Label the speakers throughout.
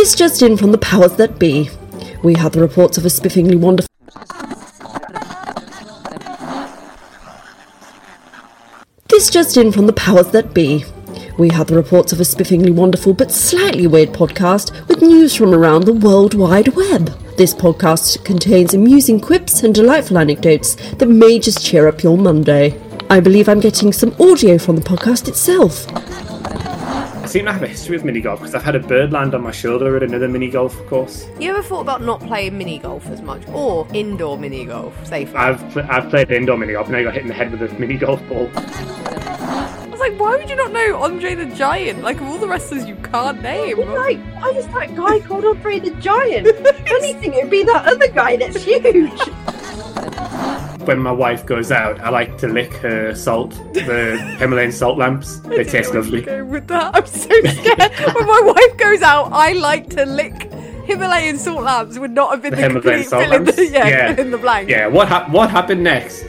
Speaker 1: This just in from the powers that be. We had the reports of a spiffingly wonderful. This just in from the powers that be. We had the reports of a spiffingly wonderful but slightly weird podcast with news from around the World Wide Web. This podcast contains amusing quips and delightful anecdotes that may just cheer up your Monday. I believe I'm getting some audio from the podcast itself.
Speaker 2: I seem to have a history with mini golf because I've had a bird land on my shoulder at another mini golf course.
Speaker 3: You ever thought about not playing mini golf as much or indoor mini golf safely?
Speaker 2: I've pl- I've played indoor mini golf and I got hit in the head with a mini golf ball.
Speaker 3: I was like, why would you not know Andre the Giant? Like, of all the wrestlers you can't name.
Speaker 4: Like, why is that guy called Andre the Giant? if anything, it'd be that other guy that's huge.
Speaker 2: When my wife goes out, I like to lick her salt, the Himalayan salt lamps. They taste lovely.
Speaker 3: Go with that. I'm so scared. when my wife goes out, I like to lick Himalayan salt lamps. Would not have been
Speaker 2: The
Speaker 3: the,
Speaker 2: Himalayan
Speaker 3: complete
Speaker 2: salt
Speaker 3: in the,
Speaker 2: lamps?
Speaker 3: yeah,
Speaker 2: Yeah.
Speaker 3: in the blank.
Speaker 2: Yeah, what hap- what happened next?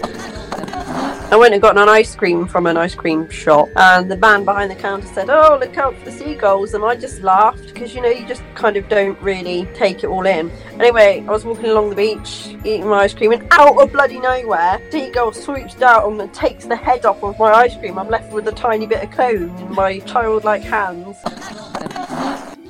Speaker 4: I went and got an ice cream from an ice cream shop, and the man behind the counter said, "Oh, look out for the seagulls," and I just laughed because you know you just kind of don't really take it all in. Anyway, I was walking along the beach eating my ice cream, and out of bloody nowhere, seagull swoops down and takes the head off of my ice cream. I'm left with a tiny bit of cone in my childlike hands.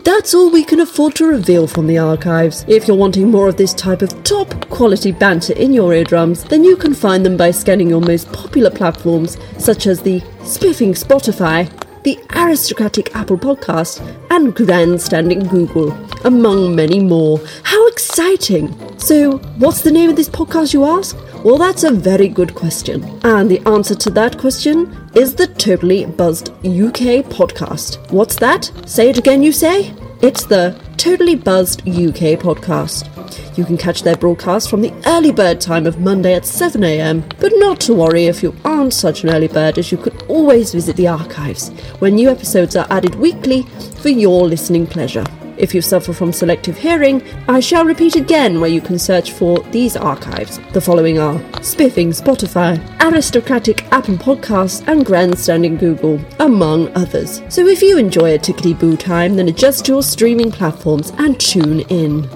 Speaker 1: That's all we can afford to reveal from the archives. If you're wanting more of this type of top quality banter in your eardrums, then you can find them by scanning your most popular platforms such as the spiffing Spotify, the aristocratic Apple Podcast, and grandstanding Google, among many more. How exciting! So, what's the name of this podcast, you ask? Well, that's a very good question. And the answer to that question is the Totally Buzzed UK podcast. What's that? Say it again, you say? It's the Totally Buzzed UK podcast. You can catch their broadcast from the early bird time of Monday at 7am, but not to worry if you aren't such an early bird, as you could always visit the archives, where new episodes are added weekly for your listening pleasure. If you suffer from selective hearing, I shall repeat again where you can search for these archives. The following are Spiffing Spotify, Aristocratic Apple Podcasts, and Grandstanding Google, among others. So if you enjoy a tickety boo time, then adjust your streaming platforms and tune in.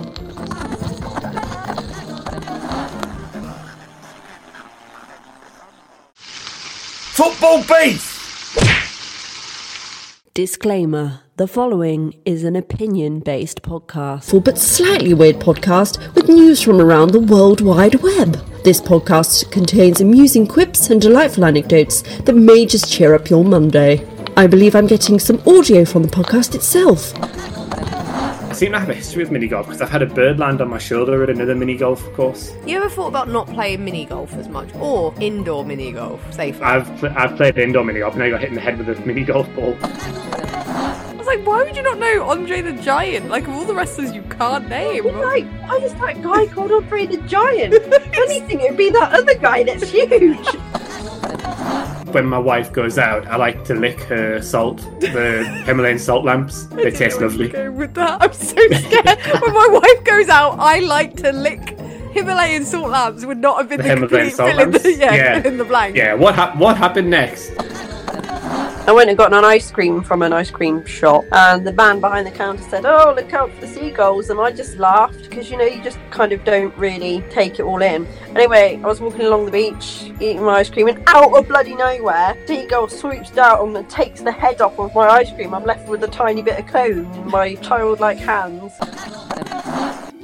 Speaker 5: Football beef!
Speaker 1: Disclaimer The following is an opinion based podcast, but slightly weird podcast with news from around the World Wide Web. This podcast contains amusing quips and delightful anecdotes that may just cheer up your Monday. I believe I'm getting some audio from the podcast itself.
Speaker 2: I seem to have a history with mini golf because I've had a bird land on my shoulder at another mini golf course.
Speaker 3: You ever thought about not playing mini golf as much or indoor mini golf safely?
Speaker 2: I've pl- I've played indoor mini golf and I got hit in the head with a mini golf ball.
Speaker 3: I was like, why would you not know Andre the Giant? Like, of all the wrestlers you can't name.
Speaker 4: Like, why is that guy called Andre the Giant? if anything, it'd be that other guy that's huge.
Speaker 2: When my wife goes out, I like to lick her salt, the Himalayan salt lamps. They taste lovely.
Speaker 3: Go with that. I'm so scared. when my wife goes out, I like to lick Himalayan salt lamps. Would not have been
Speaker 2: The
Speaker 3: the,
Speaker 2: Himalayan
Speaker 3: complete
Speaker 2: salt
Speaker 3: fill in the, yeah,
Speaker 2: Yeah.
Speaker 3: fill in the blank.
Speaker 2: Yeah, what hap- what happened next?
Speaker 4: I went and got an ice cream from an ice cream shop, and the man behind the counter said, "Oh, look out for the seagulls," and I just laughed because you know you just kind of don't really take it all in. Anyway, I was walking along the beach eating my ice cream, and out of bloody nowhere, seagull swoops down and takes the head off of my ice cream. I'm left with a tiny bit of cone in my childlike hands.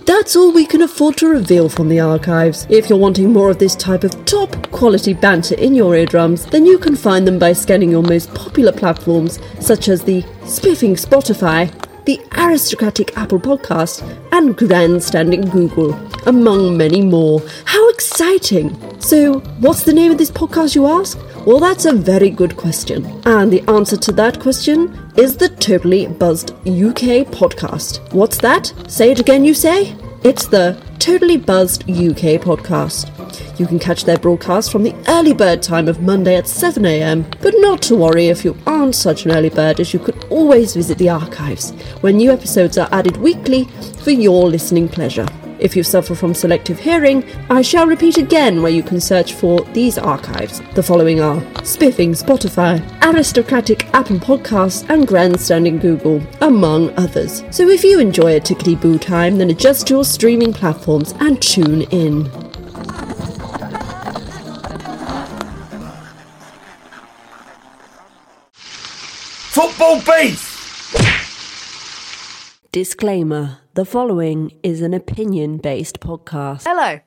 Speaker 1: That's all we can afford to reveal from the archives. If you're wanting more of this type of top quality banter in your eardrums, then you can find them by scanning your most popular platforms such as the spiffing Spotify, the aristocratic Apple Podcast, and grandstanding Google, among many more. How exciting! So, what's the name of this podcast, you ask? Well, that's a very good question. And the answer to that question is the Totally Buzzed UK podcast. What's that? Say it again, you say? It's the Totally Buzzed UK podcast. You can catch their broadcast from the early bird time of Monday at 7am, but not to worry if you aren't such an early bird, as you could always visit the archives, where new episodes are added weekly for your listening pleasure. If you suffer from selective hearing, I shall repeat again where you can search for these archives. The following are Spiffing Spotify, Aristocratic Apple Podcasts, and Grandstanding Google, among others. So if you enjoy a tickety boo time, then adjust your streaming platforms and tune in.
Speaker 5: Football Beef!
Speaker 1: Disclaimer The following is an opinion based podcast.
Speaker 3: Hello,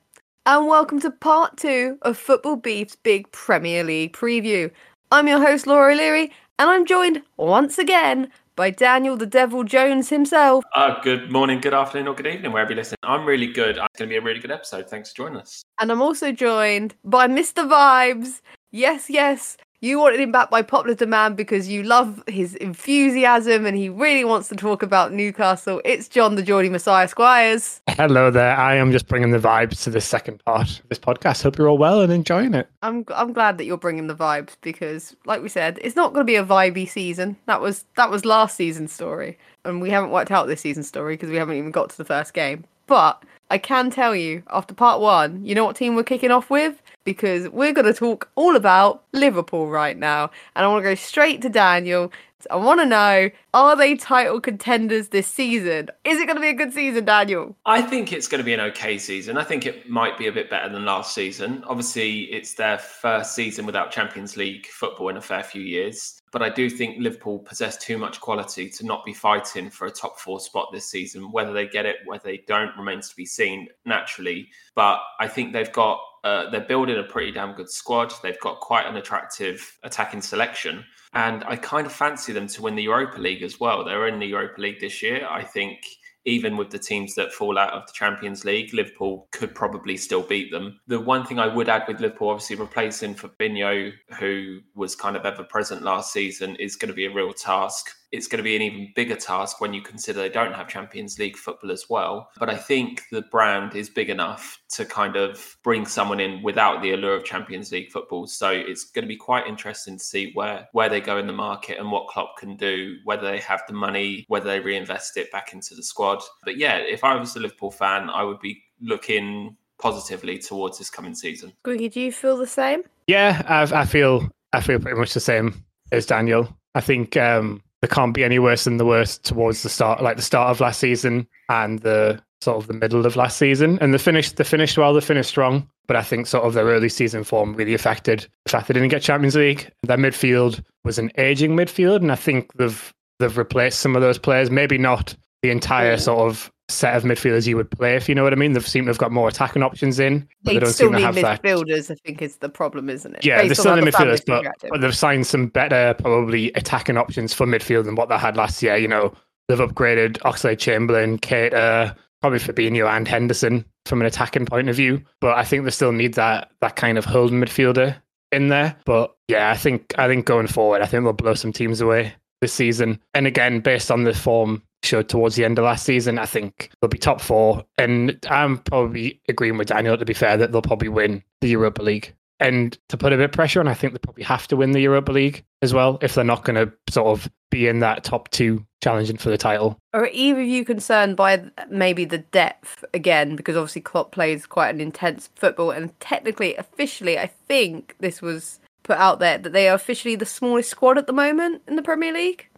Speaker 3: and welcome to part two of Football Beef's big Premier League preview. I'm your host, Laura Leary, and I'm joined once again by Daniel the Devil Jones himself.
Speaker 6: Uh, good morning, good afternoon, or good evening, wherever you listen. I'm really good. It's going to be a really good episode. Thanks for joining us.
Speaker 3: And I'm also joined by Mr. Vibes. Yes, yes, you wanted him back by popular demand because you love his enthusiasm and he really wants to talk about Newcastle. It's Jon the Geordie Messiah Squires.
Speaker 2: Hello there. I am just bringing the vibes to the second part of this podcast. Hope you're all well and enjoying it.
Speaker 3: I'm I'm glad that you're bringing the vibes because, like we said, it's not going to be a vibey season. That was that was last season's story, and we haven't worked out this season's story because we haven't even got to the first game. But I can tell you, after part one, you know what team we're kicking off with? Because we're going to talk all about Liverpool right now. And I want to go straight to Daniel. I want to know are they title contenders this season? Is it going to be a good season, Daniel?
Speaker 6: I think it's going to be an okay season. I think it might be a bit better than last season. Obviously, it's their first season without Champions League football in a fair few years. But I do think Liverpool possess too much quality to not be fighting for a top four spot this season. Whether they get it, whether they don't, remains to be seen naturally. But I think they've got uh, they're building a pretty damn good squad. They've got quite an attractive attacking selection. And I kind of fancy them to win the Europa League as well. They're in the Europa League this year. I think even with the teams that fall out of the Champions League, Liverpool could probably still beat them. The one thing I would add with Liverpool, obviously replacing Fabinho, who was kind of ever present last season, is going to be a real task. It's going to be an even bigger task when you consider they don't have Champions League football as well. But I think the brand is big enough to kind of bring someone in without the allure of Champions League football. So it's going to be quite interesting to see where where they go in the market and what Klopp can do, whether they have the money, whether they reinvest it back into the squad. But yeah, if I was a Liverpool fan, I would be looking positively towards this coming season.
Speaker 3: Squiggy, do you feel the same?
Speaker 2: Yeah, I, I feel I feel pretty much the same as Daniel. I think um, there can't be any worse than the worst towards the start, like the start of last season and the sort of the middle of last season. And the finish, the finished well, the finished strong. But I think sort of their early season form really affected the fact they didn't get Champions League. Their midfield was an aging midfield, and I think they've they've replaced some of those players. Maybe not the entire sort of set of midfielders you would play, if you know what I mean. They seem to have got more attacking options in, but they
Speaker 3: They
Speaker 2: don't
Speaker 3: still
Speaker 2: seem to
Speaker 3: need
Speaker 2: have that.
Speaker 3: midfielders, I think, is the problem, isn't it?
Speaker 2: Yeah,
Speaker 3: Based
Speaker 2: they're still in
Speaker 3: the
Speaker 2: midfielders, but, but they've signed some better, probably attacking options for midfield than what they had last year. You know, they've upgraded Oxley Chamberlain, Keita, probably Fabinho and Henderson from an attacking point of view. But I think they still need that that kind of holding midfielder in there. But yeah, I think I think going forward, I think they'll blow some teams away this season. And again, based on the form showed towards the end of last season, I think they'll be top four. And I'm probably agreeing with Daniel, to be fair, that they'll probably win the Europa League. And to put a bit of pressure on, I think they probably have to win the Europa League as well if they're not going to sort of be in that top two challenging for the title.
Speaker 3: Are either of you concerned by maybe the depth again? Because obviously Klopp plays quite an intense football, and technically, officially, I think this was put out there that they are officially the smallest squad at the moment in the Premier League.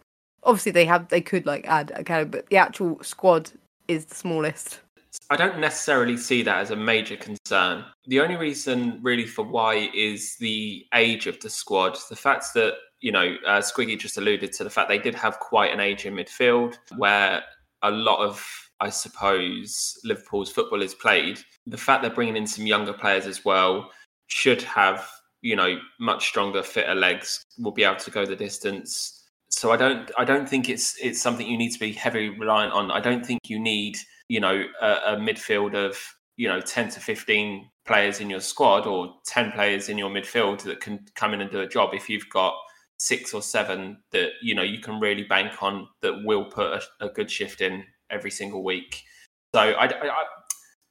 Speaker 3: Obviously, they have they could like add a of, but the actual squad is the smallest.
Speaker 6: I don't necessarily see that as a major concern. The only reason, really, for why is the age of the squad. The fact that, you know, uh, Squiggy just alluded to the fact they did have quite an age in midfield where a lot of, I suppose, Liverpool's football is played. The fact they're bringing in some younger players as well should have, you know, much stronger, fitter legs, will be able to go the distance. So I don't, I don't think it's it's something you need to be heavily reliant on. I don't think you need you know a, a midfield of you know 10 to 15 players in your squad or 10 players in your midfield that can come in and do a job if you've got six or seven that you know you can really bank on that will put a, a good shift in every single week. So I, I, I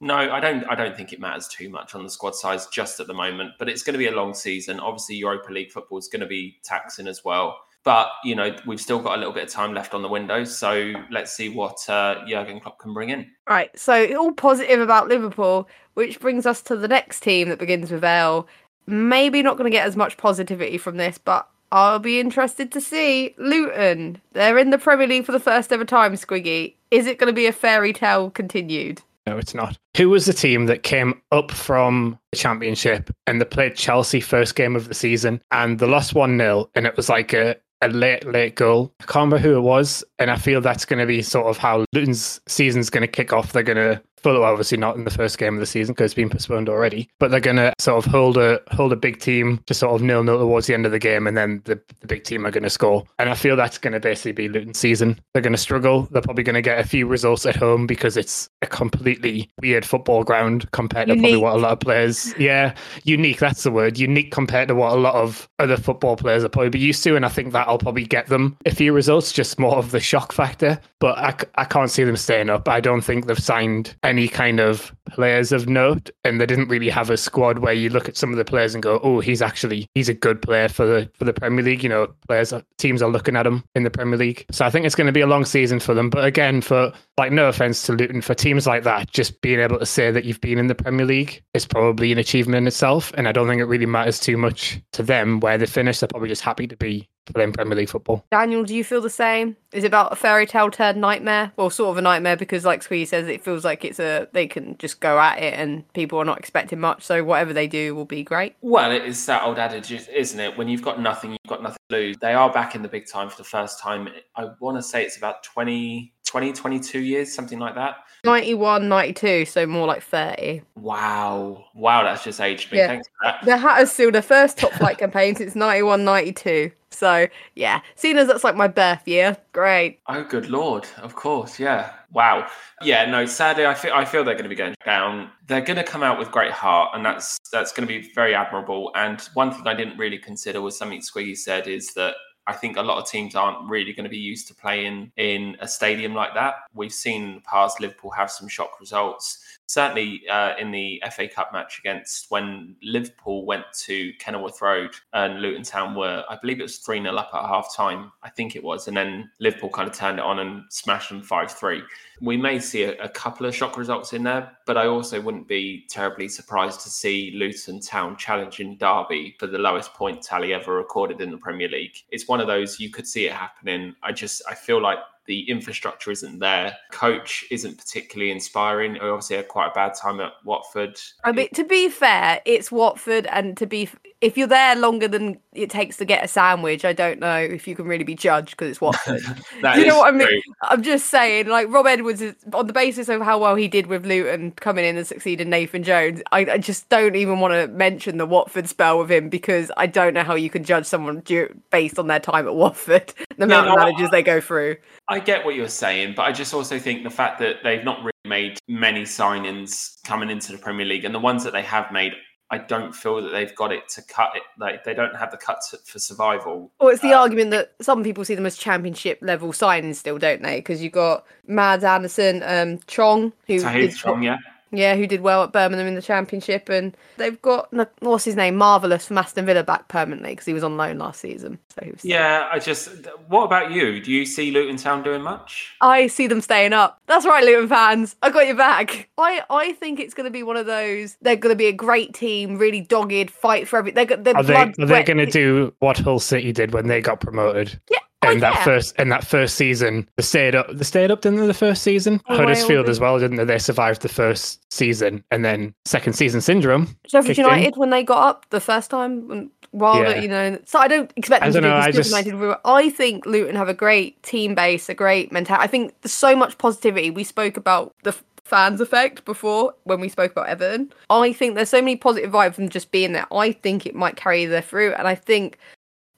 Speaker 6: no i don't i don't think it matters too much on the squad size just at the moment but it's going to be a long season. Obviously europa league football is going to be taxing as well But you know, we've still got a little bit of time left on the window, so let's see what uh, Jurgen Klopp can bring in.
Speaker 3: Right, so all positive about Liverpool, which brings us to the next team that begins with L. Maybe not going to get as much positivity from this, but I'll be interested to see Luton. They're in the Premier League for the first ever time. Squiggy, is it going to be a fairy tale continued?
Speaker 2: No, it's not. Who was the team that came up from the championship and they played Chelsea first game of the season and they lost 1 0 and it was like a, a late, late goal. I can't remember who it was. And I feel that's going to be sort of how Luton's season's going to kick off. They're going to Fulham obviously not in the first game of the season because it's been postponed already. But they're going to sort of hold a hold a big team to sort of nil nil towards the end of the game, and then the, the big team are going to score. And I feel that's going to basically be Luton's season. They're going to struggle. They're probably going to get a few results at home because it's a completely weird football ground compared unique. to probably what a lot of players. Yeah, unique. That's the word. Unique compared to what a lot of other football players are probably used to, and I think that'll probably get them a few results. Just more of the shock factor. But I, I can't see them staying up. I don't think they've signed any kind of players of note, and they didn't really have a squad where you look at some of the players and go, "Oh, he's actually he's a good player for the for the Premier League." You know, players teams are looking at him in the Premier League, so I think it's going to be a long season for them. But again, for like no offense to Luton, for teams like that, just being able to say that you've been in the Premier League is probably an achievement in itself, and I don't think it really matters too much to them where they finish. They're probably just happy to be playing Premier League football.
Speaker 3: Daniel, do you feel the same? Is it about a fairy tale turned nightmare? Well, sort of a nightmare because, like Squeeze says, it feels like it's a they can just go at it and people are not expecting much. So whatever they do will be great.
Speaker 6: Well, it is that old adage, isn't it? When you've got nothing, you've got nothing to lose. They are back in the big time for the first time. I want to say it's about 20, 20, 22 years, something like that.
Speaker 3: 91, 92, so more like 30.
Speaker 6: Wow. Wow, that's just aged me. Yeah. Thanks for that.
Speaker 3: The Hatters still the first top flight campaign since 91, 92. So, yeah, seeing as that's like my birth year, great.
Speaker 6: Oh, good lord. Of course, yeah. Wow. Yeah, no, sadly I feel I feel they're going to be going down. They're going to come out with great heart and that's that's going to be very admirable. And one thing I didn't really consider was something Squiggy said is that I think a lot of teams aren't really going to be used to playing in a stadium like that. We've seen past Liverpool have some shock results. Certainly uh, in the FA Cup match against when Liverpool went to Kenilworth Road and Luton Town were, I believe it was 3 0 up at half time. I think it was. And then Liverpool kind of turned it on and smashed them 5 3 we may see a, a, couple of shock results in there, but I also wouldn't be terribly surprised to see Luton Town challenging Derby for the lowest point tally ever recorded in the Premier League. It's one of those you could see it happening. I just I feel like the infrastructure isn't there. Coach isn't particularly inspiring. I obviously had quite a bad time at Watford.
Speaker 3: I mean, to be fair, it's Watford, and to be if you're there longer than it takes to get a sandwich, I don't know if you can really be judged because it's Watford. you know what I mean? True. I'm just saying, like Rob Edwards, is, on the basis of how well he did with Luton coming in and succeeding Nathan Jones, I, I just don't even want to mention the Watford spell with him because I don't know how you can judge someone due, based on their time at Watford, the no, amount of managers I, they go through.
Speaker 6: I get what you're saying, but I just also think the fact that they've not really made many signings coming into the Premier League, and the ones that they have made I don't feel that they've got it to cut it. Like they don't have the cuts for survival.
Speaker 3: Well, it's the uh, argument that some people see them as championship level signings still, don't they? Because you've got Mads Andersen, um, Chong,
Speaker 6: who Tahith Chong, yeah,
Speaker 3: yeah, who did well at Birmingham in the Championship, and they've got what's his name, Marvelous from Aston Villa back permanently because he was on loan last season. So
Speaker 6: was yeah, I just. What about you? Do you see Luton Town doing much?
Speaker 3: I see them staying up. That's right, Luton fans. I got your back. I I think it's going to be one of those. They're going to be a great team, really dogged, fight for everything. They're, they're
Speaker 2: are they, are they going to do what Hull City did when they got promoted?
Speaker 3: Yeah,
Speaker 2: in oh, that yeah. first in that first season. They stayed up. They stayed up, didn't they? The first season, oh, Huddersfield as well, didn't they? They survived the first season, and then second season syndrome.
Speaker 3: Sheffield United in. when they got up the first time. While yeah. you know, so I don't expect them I to do know, I, just... United. I think Luton have a great team base, a great mentality. I think there's so much positivity. We spoke about the fans effect before when we spoke about Everton. I think there's so many positive vibes from just being there. I think it might carry their through, and I think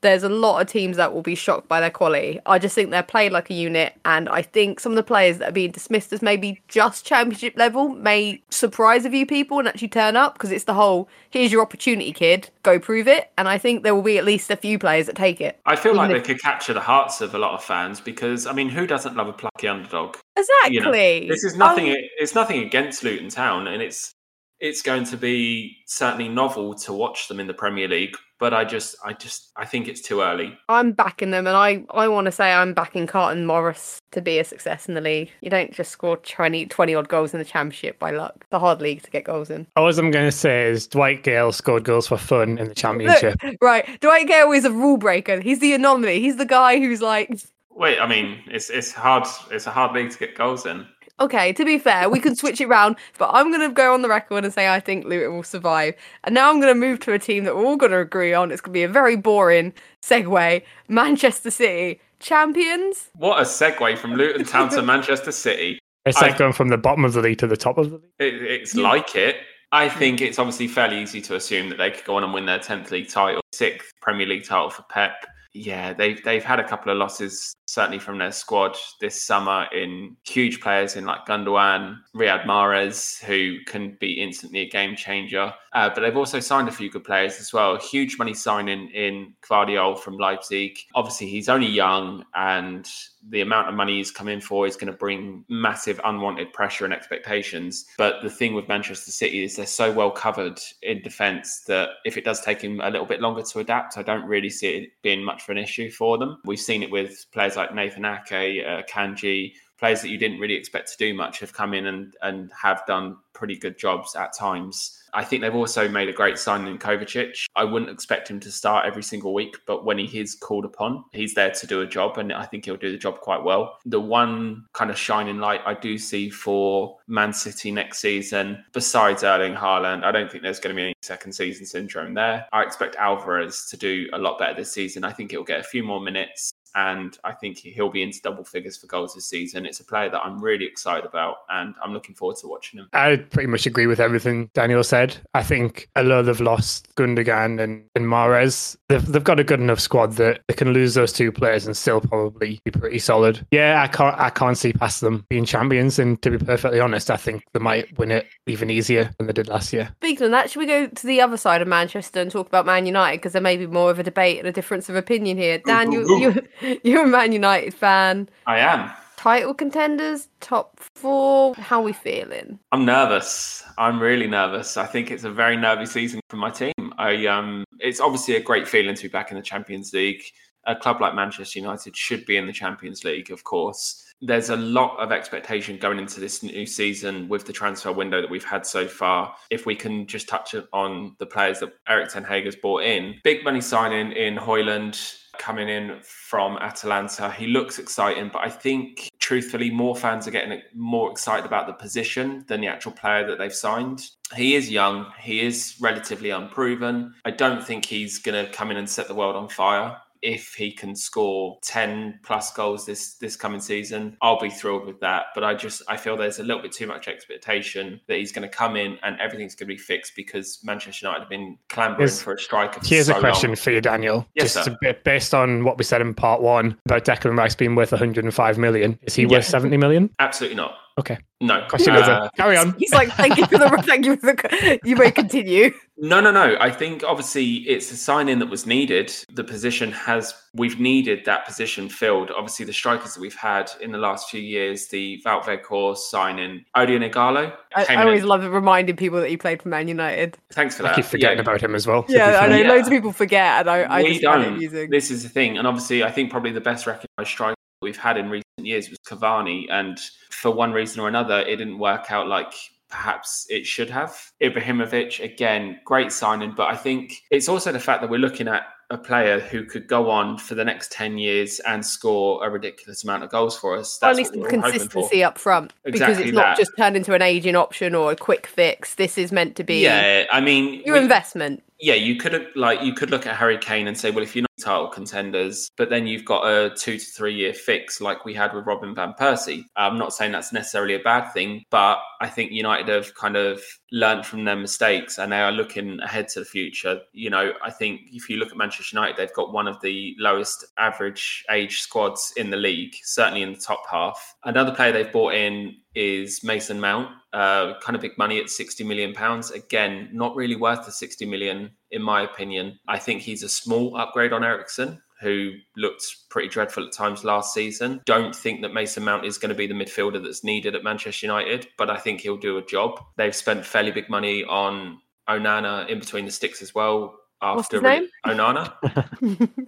Speaker 3: there's a lot of teams that will be shocked by their quality. I just think they're played like a unit, and I think some of the players that are being dismissed as maybe just championship level may surprise a few people and actually turn up because it's the whole here's your opportunity, kid, go prove it. And I think there will be at least a few players that take it.
Speaker 6: I feel like if... they could capture the hearts of a lot of fans because I mean, who doesn't love a plucky underdog?
Speaker 3: Exactly. You know,
Speaker 6: this is nothing. Um... It's nothing against Luton Town, and it's it's going to be certainly novel to watch them in the Premier League. But I just, I just, I think it's too early.
Speaker 3: I'm backing them, and I, I want to say I'm backing Carlton Morris to be a success in the league. You don't just score 20, 20 odd goals in the Championship by luck. It's a hard league to get goals in.
Speaker 2: All I'm going to say is Dwight Gayle scored goals for fun in the Championship.
Speaker 3: Look, right, Dwight Gayle is a rule breaker. He's the anomaly. He's the guy who's like,
Speaker 6: Wait, I mean, it's it's hard. It's a hard league to get goals in.
Speaker 3: Okay, to be fair, we can switch it round, but I'm going to go on the record and say I think Luton will survive. And now I'm going to move to a team that we're all going to agree on. It's going to be a very boring segue. Manchester City, champions.
Speaker 6: What a segue from Luton Town to Manchester City.
Speaker 2: It's like
Speaker 6: I-
Speaker 2: going from the bottom of the league to the top of the league.
Speaker 6: It, it's like it. I think it's obviously fairly easy to assume that they could go on and win their tenth league title, sixth Premier League title for Pep. Yeah, they've they've had a couple of losses certainly from their squad this summer in huge players in like Gundogan, Riyad Mahrez, who can be instantly a game changer. Uh, but they've also signed a few good players as well. Huge money signing in Gvardiol from Leipzig. Obviously, he's only young, and the amount of money he's come in for is going to bring massive unwanted pressure and expectations. But the thing with Manchester City is they're so well covered in defence that if it does take him a little bit longer to adapt, I don't really see it being much of an issue for them. We've seen it with players like Nathan Ake, uh, Kanji, players that you didn't really expect to do much have come in and, and have done pretty good jobs at times. I think they've also made a great signing in Kovacic. I wouldn't expect him to start every single week, but when he is called upon, he's there to do a job, and I think he'll do the job quite well. The one kind of shining light I do see for Man City next season, besides Erling Haaland, I don't think there's going to be any second season syndrome there. I expect Alvarez to do a lot better this season. I think he'll get a few more minutes and I think he'll be into double figures for goals this season. It's a player that I'm really excited about, and I'm looking forward to watching him.
Speaker 2: I pretty much agree with everything Daniel said. I think although they've lost Gundogan and, and Mahrez, they've, they've got a good enough squad that they can lose those two players and still probably be pretty solid. Yeah, I can't I can't see past them being champions, and to be perfectly honest, I think they might win it even easier than they did last year.
Speaker 3: Speaking of that, should we go to the other side of Manchester and talk about Man United? Because there may be more of a debate and a difference of opinion here. Dan, you, you, you're a Man United fan.
Speaker 6: I am.
Speaker 3: Title contenders, top four. How are we feeling?
Speaker 6: I'm nervous. I'm really nervous. I think it's a very nervy season for my team. I um, it's obviously a great feeling to be back in the Champions League. A club like Manchester United should be in the Champions League, of course. There's a lot of expectation going into this new season with the transfer window that we've had so far. If we can just touch on the players that Erik Ten Hag has brought in, big money signing in Højlund coming in from Atalanta. He looks exciting, but I think truthfully, more fans are getting more excited about the position than the actual player that they've signed. He is young, he is relatively unproven. I don't think he's going to come in and set the world on fire. If he can score 10 plus goals this this coming season, I'll be thrilled with that. But I just I feel there's a little bit too much expectation that he's going to come in and everything's going to be fixed because Manchester United have been clambering
Speaker 2: Here's-
Speaker 6: for a striker. For
Speaker 2: Here's
Speaker 6: so
Speaker 2: a question
Speaker 6: long.
Speaker 2: for you, Daniel.
Speaker 6: Yes,
Speaker 2: Just bit based on what we said in part one about Declan Rice being worth 105 million. Is he worth 70 million?
Speaker 6: Absolutely not.
Speaker 2: Okay.
Speaker 6: No.
Speaker 2: Question
Speaker 6: Uh,
Speaker 2: over. Carry on.
Speaker 3: He's like, thank you for the thank you for the. You may continue.
Speaker 6: No, no, no. I think obviously it's a sign in that was needed. The position has, we've needed that position filled. Obviously, the strikers that we've had in the last few years, the Wout Weghorst signing, Odion Ighalo.
Speaker 3: I,
Speaker 6: came
Speaker 3: I
Speaker 6: in-
Speaker 3: always love reminding people that he played for Man United.
Speaker 6: Thanks for
Speaker 2: I
Speaker 6: that.
Speaker 2: keep forgetting
Speaker 6: Yeah.
Speaker 2: about him as well.
Speaker 3: Yeah, I know
Speaker 6: Yeah.
Speaker 3: loads of people forget, and I, I
Speaker 6: we
Speaker 3: just find it
Speaker 6: don't. This is the thing. And obviously, I think probably the best recognised striker we've had in recent years was Cavani. And for one reason or another, it didn't work out like perhaps it should have. Ibrahimovic, again, great signing. But I think it's also the fact that we're looking at a player who could go on for the next 10 years and score a ridiculous amount of goals for us.
Speaker 3: Or at
Speaker 6: That's
Speaker 3: least some
Speaker 6: we're all hoping for.
Speaker 3: consistency up front because
Speaker 6: Exactly
Speaker 3: it's not
Speaker 6: that.
Speaker 3: just turned into an aging option or a quick fix. This is meant to be
Speaker 6: Yeah, I mean,
Speaker 3: your
Speaker 6: we-
Speaker 3: investment.
Speaker 6: Yeah, you could like you could look at Harry Kane and say, well, if you're not title contenders, but then you've got a two to three year fix like we had with Robin van Persie. I'm not saying that's necessarily a bad thing, but I think United have kind of learned from their mistakes and they are looking ahead to the future. You know, I think if you look at Manchester United, they've got one of the lowest average age squads in the league, certainly in the top half. Another player they've brought in is Mason Mount, uh, kind of big money at 60 million pounds. Again, not really worth the 60 million, in my opinion. I think he's a small upgrade on Eriksen, who looked pretty dreadful at times last season. Don't think that Mason Mount is going to be the midfielder that's needed at Manchester United, but I think he'll do a job. They've spent fairly big money on Onana in between the sticks as well.
Speaker 3: What's
Speaker 6: After
Speaker 3: his name?
Speaker 6: Onana,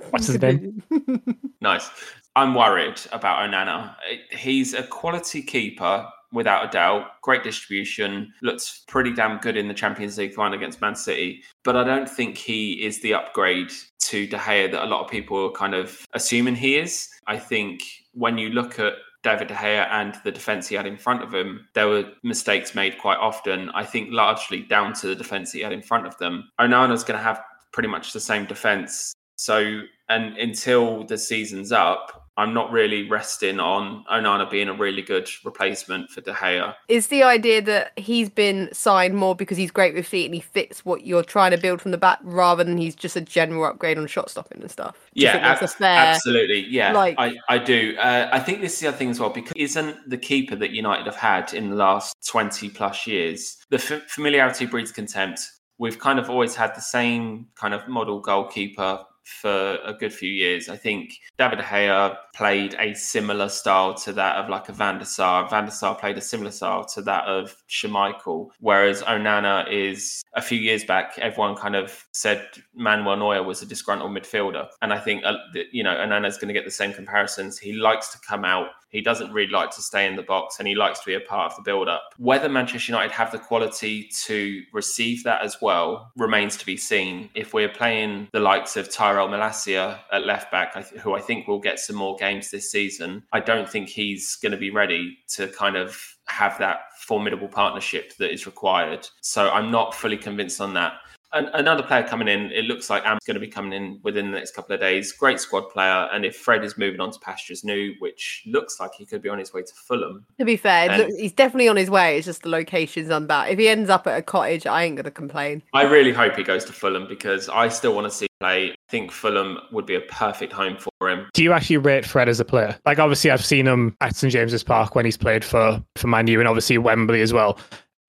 Speaker 2: What's his name?
Speaker 6: nice. I'm worried about Onana. He's a quality keeper without a doubt. Great distribution. Looks pretty damn good in the Champions League final against Man City. But I don't think he is the upgrade to De Gea that a lot of people are kind of assuming he is. I think when you look at David De Gea and the defence he had in front of him, there were mistakes made quite often. I think largely down to the defence he had in front of them. Onana's going to have pretty much the same defence. So, and until the season's up, I'm not really resting on Onana being a really good replacement for De Gea.
Speaker 3: Is the idea that he's been signed more because he's great with feet and he fits what you're trying to build from the back rather than he's just a general upgrade on shot stopping and stuff? Do
Speaker 6: Yeah,
Speaker 3: think that's fair.
Speaker 6: absolutely. Yeah,
Speaker 3: like-
Speaker 6: I, I do. Uh, I think this is the other thing as well because isn't the keeper that United have had in the last 20 plus years, the f- familiarity breeds contempt. We've kind of always had the same kind of model goalkeeper for a good few years. I think David Gea played a similar style to that of like a Van der Sar. Van der Sar played a similar style to that of Schmeichel, whereas Onana is a few years back, everyone kind of said Manuel Neuer was a disgruntled midfielder. And I think, uh, you know, Onana's going to get the same comparisons. He likes to come out. He doesn't really like to stay in the box and he likes to be a part of the build up. Whether Manchester United have the quality to receive that as well remains to be seen. If we're playing the likes of Tyrell Malacia at left back, who I think will get some more games this season, I don't think he's going to be ready to kind of have that formidable partnership that is required. So I'm not fully convinced on that. An- another player coming in, it looks like Am's going to be coming in within the next couple of days. Great squad player. And if Fred is moving on to pastures new, which looks like he could be on his way to Fulham,
Speaker 3: To be fair,
Speaker 6: And-
Speaker 3: look, he's definitely on his way. It's just the location's unbad. If he ends up at a cottage, I ain't gonna complain.
Speaker 6: I really hope he goes to Fulham because I still want to see play. I think Fulham would be a perfect home for him.
Speaker 2: Do you actually rate Fred as a player? Like, obviously, I've seen him at St James's Park when he's played for for Man U and obviously Wembley as well.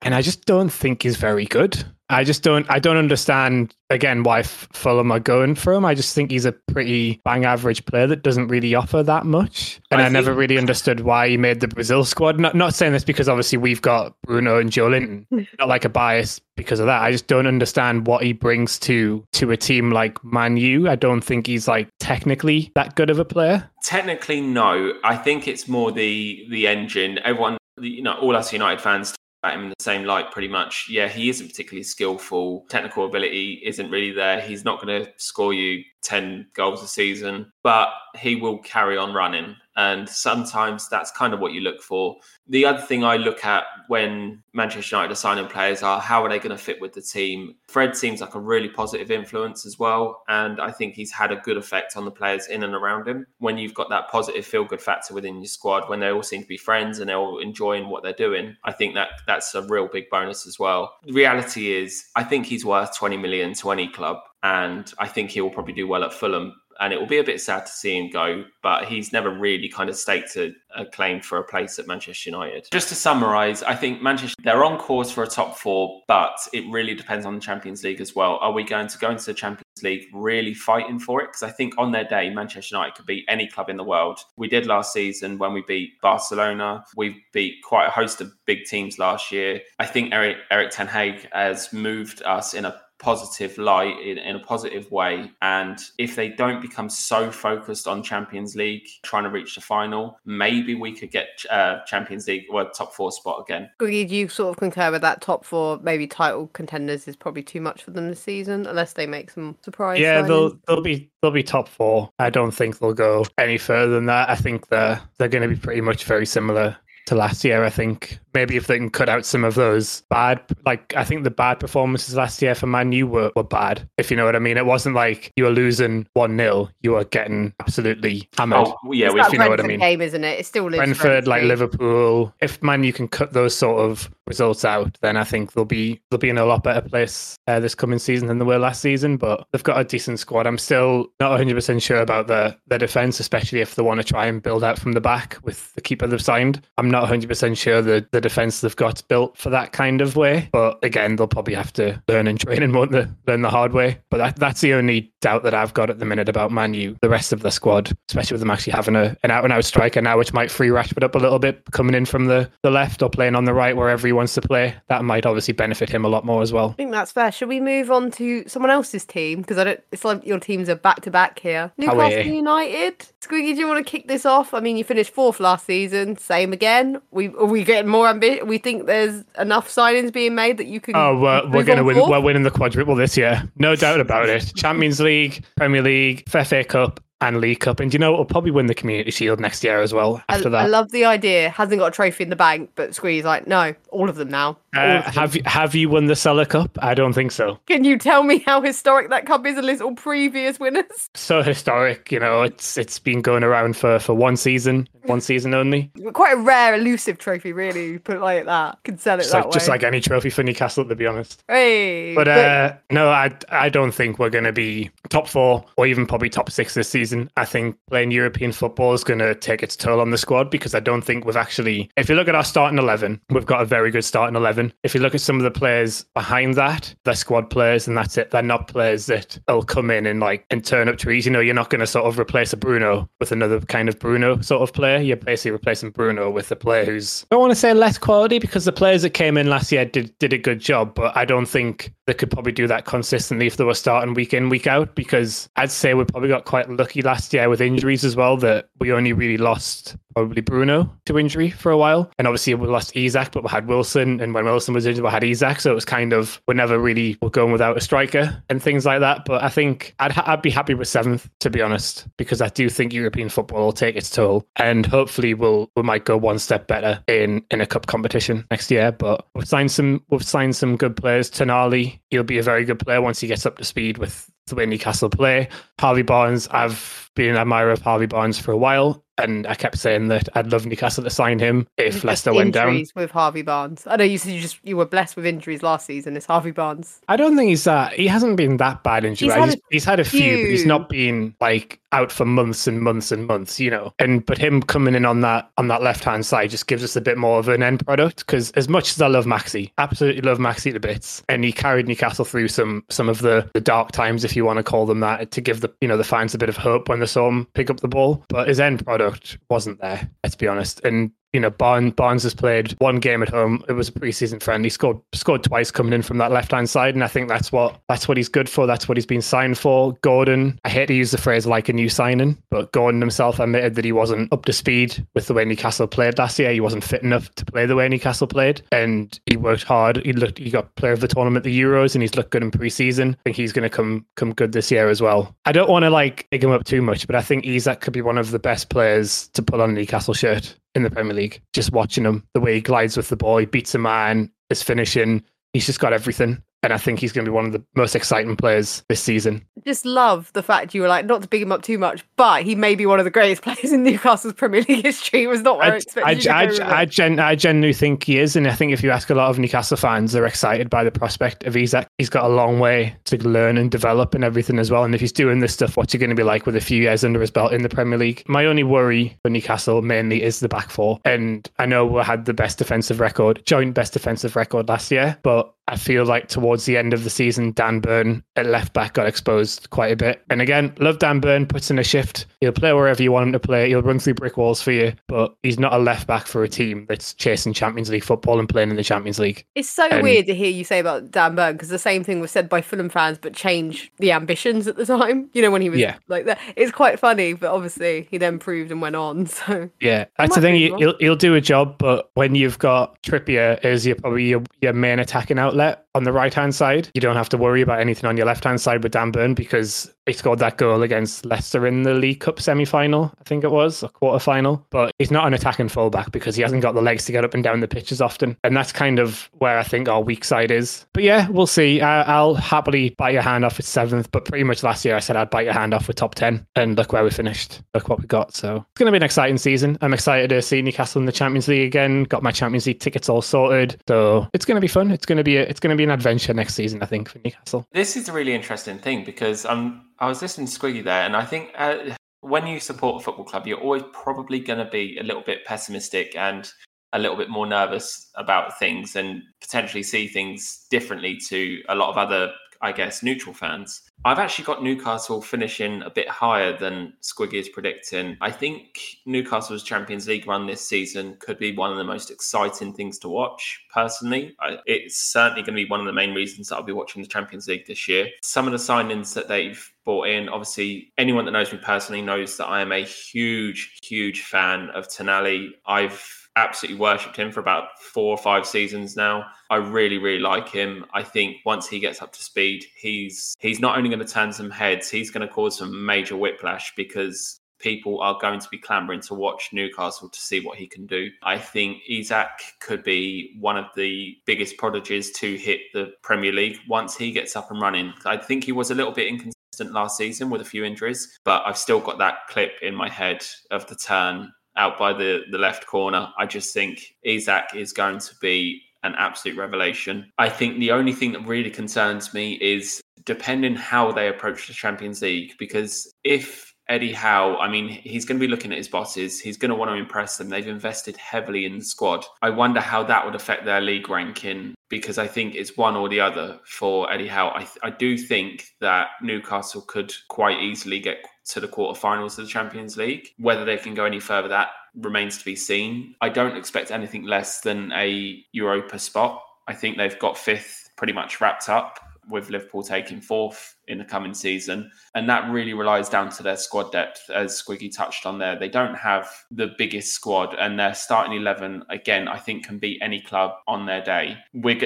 Speaker 2: And I just don't think he's very good. I just don't. I don't understand again why Fulham are going for him. I just think he's a pretty bang average player that doesn't really offer that much. And
Speaker 6: I
Speaker 2: I, never really understood why he made the Brazil squad. Not not saying this because obviously we've got Bruno and Joelinton. Not like a bias because of that. I just don't understand what he brings to to a team like Man U. I don't think he's like technically that good of a player.
Speaker 6: Technically, no. I think it's more the the engine. Everyone, you know, all us United fans him in the same light, pretty much. Yeah, he isn't particularly skillful. Technical ability isn't really there. He's not going to score you ten goals a season, but he will carry on running. And sometimes that's kind of what you look for. The other thing I look at when Manchester United are signing players are how are they going to fit with the team. Fred seems like a really positive influence as well, and I think he's had a good effect on the players in and around him. When you've got that positive feel good factor within your squad, when they all seem to be friends and they're all enjoying what they're doing, I think that that's a real big bonus as well. The reality is, I think he's worth 20 million to any club, and I think he will probably do well at Fulham and it will be a bit sad to see him go, but he's never really kind of staked a, a claim for a place at Manchester United. Just to summarise, I think Manchester they're on course for a top four, but it really depends on the Champions League as well. Are we going to go into the Champions League really fighting for it? Because I think on their day, Manchester United could beat any club in the world. We did last season when we beat Barcelona. We beat quite a host of big teams last year. I think Erik Erik Ten Hag has moved us in a positive light in, in a positive way and if they don't become so focused on champions league trying to reach the final maybe we could get uh, champions league or top four spot again
Speaker 3: Squiggy, do you sort of concur with that top four, maybe title contenders is probably too much for them this season, unless they make some surprise.
Speaker 2: yeah,
Speaker 3: signings?
Speaker 2: they'll they'll be they'll be top four. I don't think they'll go any further than that. I think they're they're going to be pretty much very similar to last year. I think maybe if they can cut out some of those bad, like I think the bad performances last year for Man U were, were bad. If you know what I mean, it wasn't like you were losing one 0 you were getting absolutely hammered.
Speaker 6: oh yeah
Speaker 3: It's that
Speaker 2: you know what I mean.
Speaker 3: game, isn't it? It's still lives
Speaker 2: Brentford, like. Liverpool. If Man U can cut those sort of results out, then I think they'll be they'll be in a lot better place uh, this coming season than they were last season. But they've got a decent squad. I'm still not 100 percent sure about their their defense, especially if they want to try and build out from the back with the keeper they've signed. I'm not 100 percent sure the the defense they've got built for that kind of way. But again, they'll probably have to learn and train and learn the hard way. But that, that's the only doubt that I've got at the minute about Manu, the rest of the squad, especially with them actually having a, an out and out striker now, which might free Rashford up a little bit, coming in from the, the left or playing on the right wherever he wants to play. That might obviously benefit him a lot more as well.
Speaker 3: I think that's fair. Should we move on to someone else's team? Because I don't. It's like your teams are back to back here. Oh, Newcastle
Speaker 2: Away.
Speaker 3: United. Squiggy, do you want to kick this off? I mean, you finished fourth last season. Same again. We are we getting more ambitious? We think there's enough signings being made that you can.
Speaker 2: Oh, we're, we're going to win.
Speaker 3: fourth?
Speaker 2: We're winning the quadruple this year. No doubt about it. Champions League, Premier League, FA Cup, and League Cup. And you know, we'll probably win the Community Shield next year as well after
Speaker 3: I
Speaker 2: that.
Speaker 3: I love the idea. Hasn't got a trophy in the bank, but Squeeze like, no, all of them now.
Speaker 2: Uh,
Speaker 3: of them.
Speaker 2: have, you, have you won the Sela Cup? I don't think so.
Speaker 3: Can you tell me how historic that cup is? A little previous winners.
Speaker 2: So historic, you know, it's it's been going around for, for one season, one season only.
Speaker 3: Quite a rare, elusive trophy, really. Put it like that. Can sell it
Speaker 2: Just
Speaker 3: that
Speaker 2: like, just like any trophy for Newcastle, to be honest.
Speaker 3: hey,
Speaker 2: But uh, no, I I don't think we're going to be top four or even probably top six this season. I think playing European football is going to take its toll on the squad because I don't think we've actually. If you look at our starting eleven, we've got a very good starting eleven. If you look at some of the players behind that, they're squad players, and that's it. They're not players that will come in and like and turn up trees. You know, you're not going to sort of replace a Bruno with another kind of Bruno sort of player. You're basically replacing Bruno with a player who's I don't want to say less quality because the players that came in last year did did a good job, but I don't think they could probably do that consistently if they were starting week in week out. Because I'd say we probably got quite lucky last year with injuries as well that we only really lost probably Bruno to injury for a while, and obviously we lost Isak, but we had Wilson, and when Wilson was injured, we had Isak, so it was kind of we're never really were going without a striker and things like that. But I think I'd ha- I'd be happy with seventh to be honest, because I do think European football will take its toll, and hopefully we'll we might go one step better in in a cup competition next year. But we've signed some we've signed some good players. Tonali, he'll be a very good player once he gets up to speed with the way Newcastle play. Harvey Barnes, I've been an admirer of Harvey Barnes for a while, and I kept saying that I'd love Newcastle to sign him if Leicester went down.
Speaker 3: injuries with Harvey Barnes. I know you said you just you were blessed with injuries last season. It's Harvey Barnes.
Speaker 2: I don't think he's that. He hasn't been that bad injury.
Speaker 3: He's
Speaker 2: He's,
Speaker 3: had a
Speaker 2: he's had a few, but he's not been like out for months and months and months, you know. And but him coming in on that on that left hand side just gives us a bit more of an end product. Because as much as I love Maxi, absolutely love Maxi to bits, and he carried Newcastle through some some of the the dark times, if you want to call them that, to give the you know the fans a bit of hope when they saw him pick up the ball. But his end product wasn't there. Let's be honest. And you know, Barnes, Barnes has played one game at home. It was a preseason friend. He scored scored twice coming in from that left hand side, and I think that's what that's what he's good for. That's what he's been signed for. Gordon, I hate to use the phrase like a new signing, but Gordon himself admitted that he wasn't up to speed with the way Newcastle played last year. He wasn't fit enough to play the way Newcastle played, and he worked hard. He looked, he got player of the tournament, the Euros, and he's looked good in preseason. I think he's going to come come good this year as well. I don't want to like big him up too much, but I think Isak could be one of the best players to put on Newcastle shirt in the Premier League. Just watching him, the way he glides with the ball, he beats a man, is finishing, he's just got everything. And I think he's going to be one of the most exciting players this season.
Speaker 3: Just love the fact you were like not to big him up too much, but he may be one of the greatest players in Newcastle's Premier League history. It was not where I,
Speaker 2: I,
Speaker 3: expected
Speaker 2: I,
Speaker 3: you to
Speaker 2: I, I, gen, I genuinely think he is. And I think if you ask a lot of Newcastle fans, they're excited by the prospect of Isak. He's got a long way to learn and develop and everything as well. And if he's doing this stuff, what's he going to be like with a few years under his belt in the Premier League? My only worry for Newcastle mainly is the back four. And I know we had the best defensive record, joint best defensive record last year, but I feel like towards the end of the season, Dan Burn at left back got exposed quite a bit. And again, love Dan Burn, puts in a shift. He'll play wherever you want him to play. He'll run through brick walls for you, but he's not a left back for a team that's chasing Champions League football and playing in the Champions League.
Speaker 3: It's so
Speaker 2: And-
Speaker 3: weird to hear you say about Dan Burn because the same thing was said by Fulham fans, but changed the ambitions at the time. You know when he was
Speaker 2: Yeah.
Speaker 3: like that. It's quite funny, but obviously he then proved and went on. So
Speaker 2: Yeah, that's the thing. He'll, he'll do a job, but when you've got Trippier as your probably your, your main attacking outlet on the right hand side, you don't have to worry about anything on your left hand side with Dan Burn because he scored that goal against Leicester in the League Cup semi final, I think it was, or quarter final. But he's not an attacking fullback because he hasn't got the legs to get up and down the pitch as often. And that's kind of where I think our weak side is. But yeah, we'll see. I, I'll happily bite your hand off at seventh, but pretty much last year I said I'd bite your hand off with top 10. And look where we finished. Look what we got. So it's going to be an exciting season. I'm excited to see Newcastle in the Champions League again. Got my Champions League tickets all sorted. So it's going to be fun. It's going to be a, it's going to be an adventure next season, I think, for Newcastle.
Speaker 6: This is a really interesting thing because um, I was listening to Squiggy there, and I think uh, when you support a football club, you're always probably going to be a little bit pessimistic and a little bit more nervous about things and potentially see things differently to a lot of other I guess, neutral fans. I've actually got Newcastle finishing a bit higher than Squiggy is predicting. I think Newcastle's Champions League run this season could be one of the most exciting things to watch, personally. It's certainly going to be one of the main reasons that I'll be watching the Champions League this year. Some of the signings that they've brought in, obviously, anyone that knows me personally knows that I am a huge, huge fan of Tonali. I've absolutely worshipped him for about four or five seasons now. I really, really like him. I think once he gets up to speed, he's he's not only going to turn some heads, he's going to cause some major whiplash because people are going to be clamoring to watch Newcastle to see what he can do. I think Isak could be one of the biggest prodigies to hit the Premier League once he gets up and running. I think he was a little bit inconsistent last season with a few injuries, but I've still got that clip in my head of the turn out by the, the left corner. I just think Isak is going to be an absolute revelation. I think the only thing that really concerns me is depending how they approach the Champions League, because if Eddie Howe, I mean, he's going to be looking at his bosses. He's going to want to impress them. They've invested heavily in the squad. I wonder how that would affect their league ranking because I think it's one or the other for Eddie Howe. I, I do think that Newcastle could quite easily get to the quarterfinals of the Champions League. Whether they can go any further, that remains to be seen. I don't expect anything less than a Europa spot. I think they've got fifth pretty much wrapped up with Liverpool taking fourth in the coming season. And that really relies down to their squad depth, as Squiggy touched on there. They don't have the biggest squad, and their starting 11, again, I think can beat any club on their day. We're,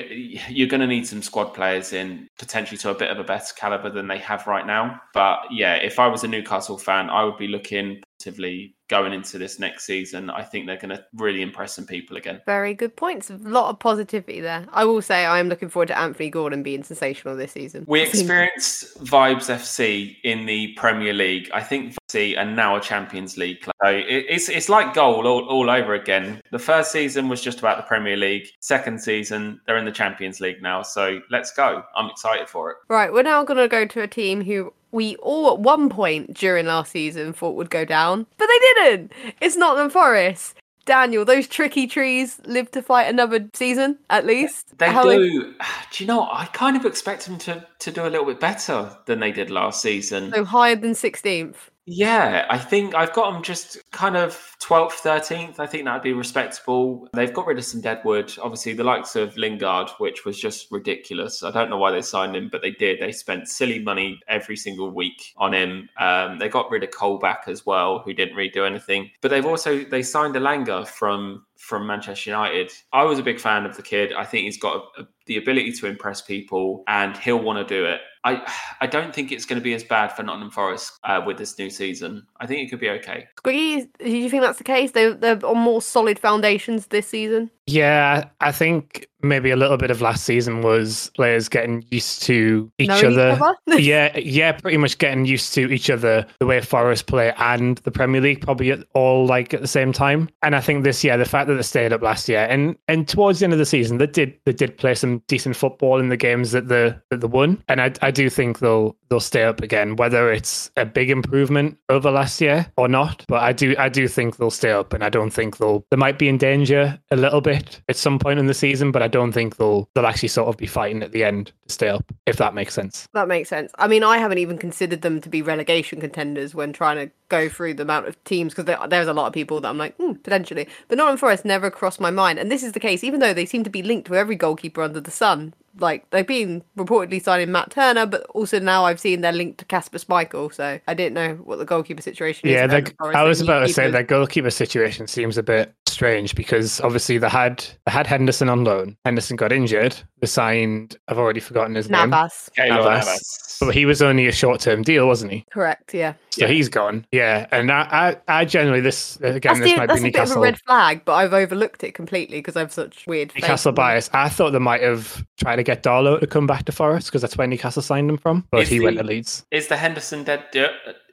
Speaker 6: you're going to need some squad players in, potentially to a bit of a better caliber than they have right now. But yeah, if I was a Newcastle fan, I would be looking positively going into this next season. I think they're going to really impress some people again.
Speaker 3: Very good points. A lot of positivity there. I will say I am looking forward to Anthony Gordon being sensational this season.
Speaker 6: We experienced Vibes FC in the Premier League. I think FC are now a Champions League club. So it's it's like goal all, all over again. The first season was just about the Premier League. Second season, they're in the Champions League now. So let's go. I'm excited for it.
Speaker 3: Right, we're now going to go to a team who we all at one point during last season thought would go down, but they didn't. It's Nottingham Forest. Daniel, those tricky trees live to fight another season at least.
Speaker 6: They How do. Do you know? I kind of expect them to to do a little bit better than they did last season.
Speaker 3: So higher than sixteenth.
Speaker 6: Yeah, I think I've got them just kind of 12th, 13th. I think that'd be respectable. They've got rid of some deadwood. Obviously, the likes of Lingard, which was just ridiculous. I don't know why they signed him, but they did. They spent silly money every single week on him. Um, they got rid of Colback as well, who didn't really do anything. But they've also they signed Elanga from from Manchester United. I was a big fan of the kid. I think he's got a, a, the ability to impress people, and he'll want to do it. I I don't think it's going to be as bad for Nottingham Forest uh, with this new season. I think it could be okay.
Speaker 3: Do you think that's the case? They they're on more solid foundations this season.
Speaker 2: Yeah, I think maybe a little bit of last season was players getting used to each
Speaker 3: Knowing
Speaker 2: other.
Speaker 3: Each
Speaker 2: yeah, yeah, pretty much getting used to each other, the way Forest play and the Premier League probably all like at the same time. And I think this year, the fact that they stayed up last year and and towards the end of the season, they did they did play some decent football in the games that the that they won. And I I do think they'll they'll stay up again, whether it's a big improvement over last year or not. But I do I do think they'll stay up, and I don't think they'll they might be in danger a little bit at some point in the season, but I don't think they'll they'll actually sort of be fighting at the end to stay up, if that makes sense.
Speaker 3: That makes sense. I mean, I haven't even considered them to be relegation contenders when trying to go through the amount of teams because there's a lot of people that I'm like hmm, potentially, but Nottingham Forest never crossed my mind, and this is the case even though they seem to be linked to every goalkeeper under the sun like they've been reportedly signing Matt Turner, but also now I've seen they're linked to Kasper Schmeichel. So I didn't know what the goalkeeper situation
Speaker 2: yeah,
Speaker 3: is.
Speaker 2: Yeah, I was about to say that goalkeeper situation seems a bit strange because obviously they had they had Henderson on loan. Henderson got injured. They signed. I've already forgotten his
Speaker 3: Navas.
Speaker 2: name. Navas. Navas. But he was only a short term deal, wasn't he?
Speaker 3: Correct. Yeah.
Speaker 2: So yeah. he's gone. Yeah, and I, I, I generally this again
Speaker 3: that's
Speaker 2: this
Speaker 3: the,
Speaker 2: might
Speaker 3: that's
Speaker 2: be Newcastle.
Speaker 3: a bit of a red flag, but I've overlooked it completely because I've such weird
Speaker 2: Newcastle bias. I thought they might have tried to get Darlow to come back to Forest because that's where Newcastle signed him from, but is he the, went to Leeds.
Speaker 6: Is the Henderson dead?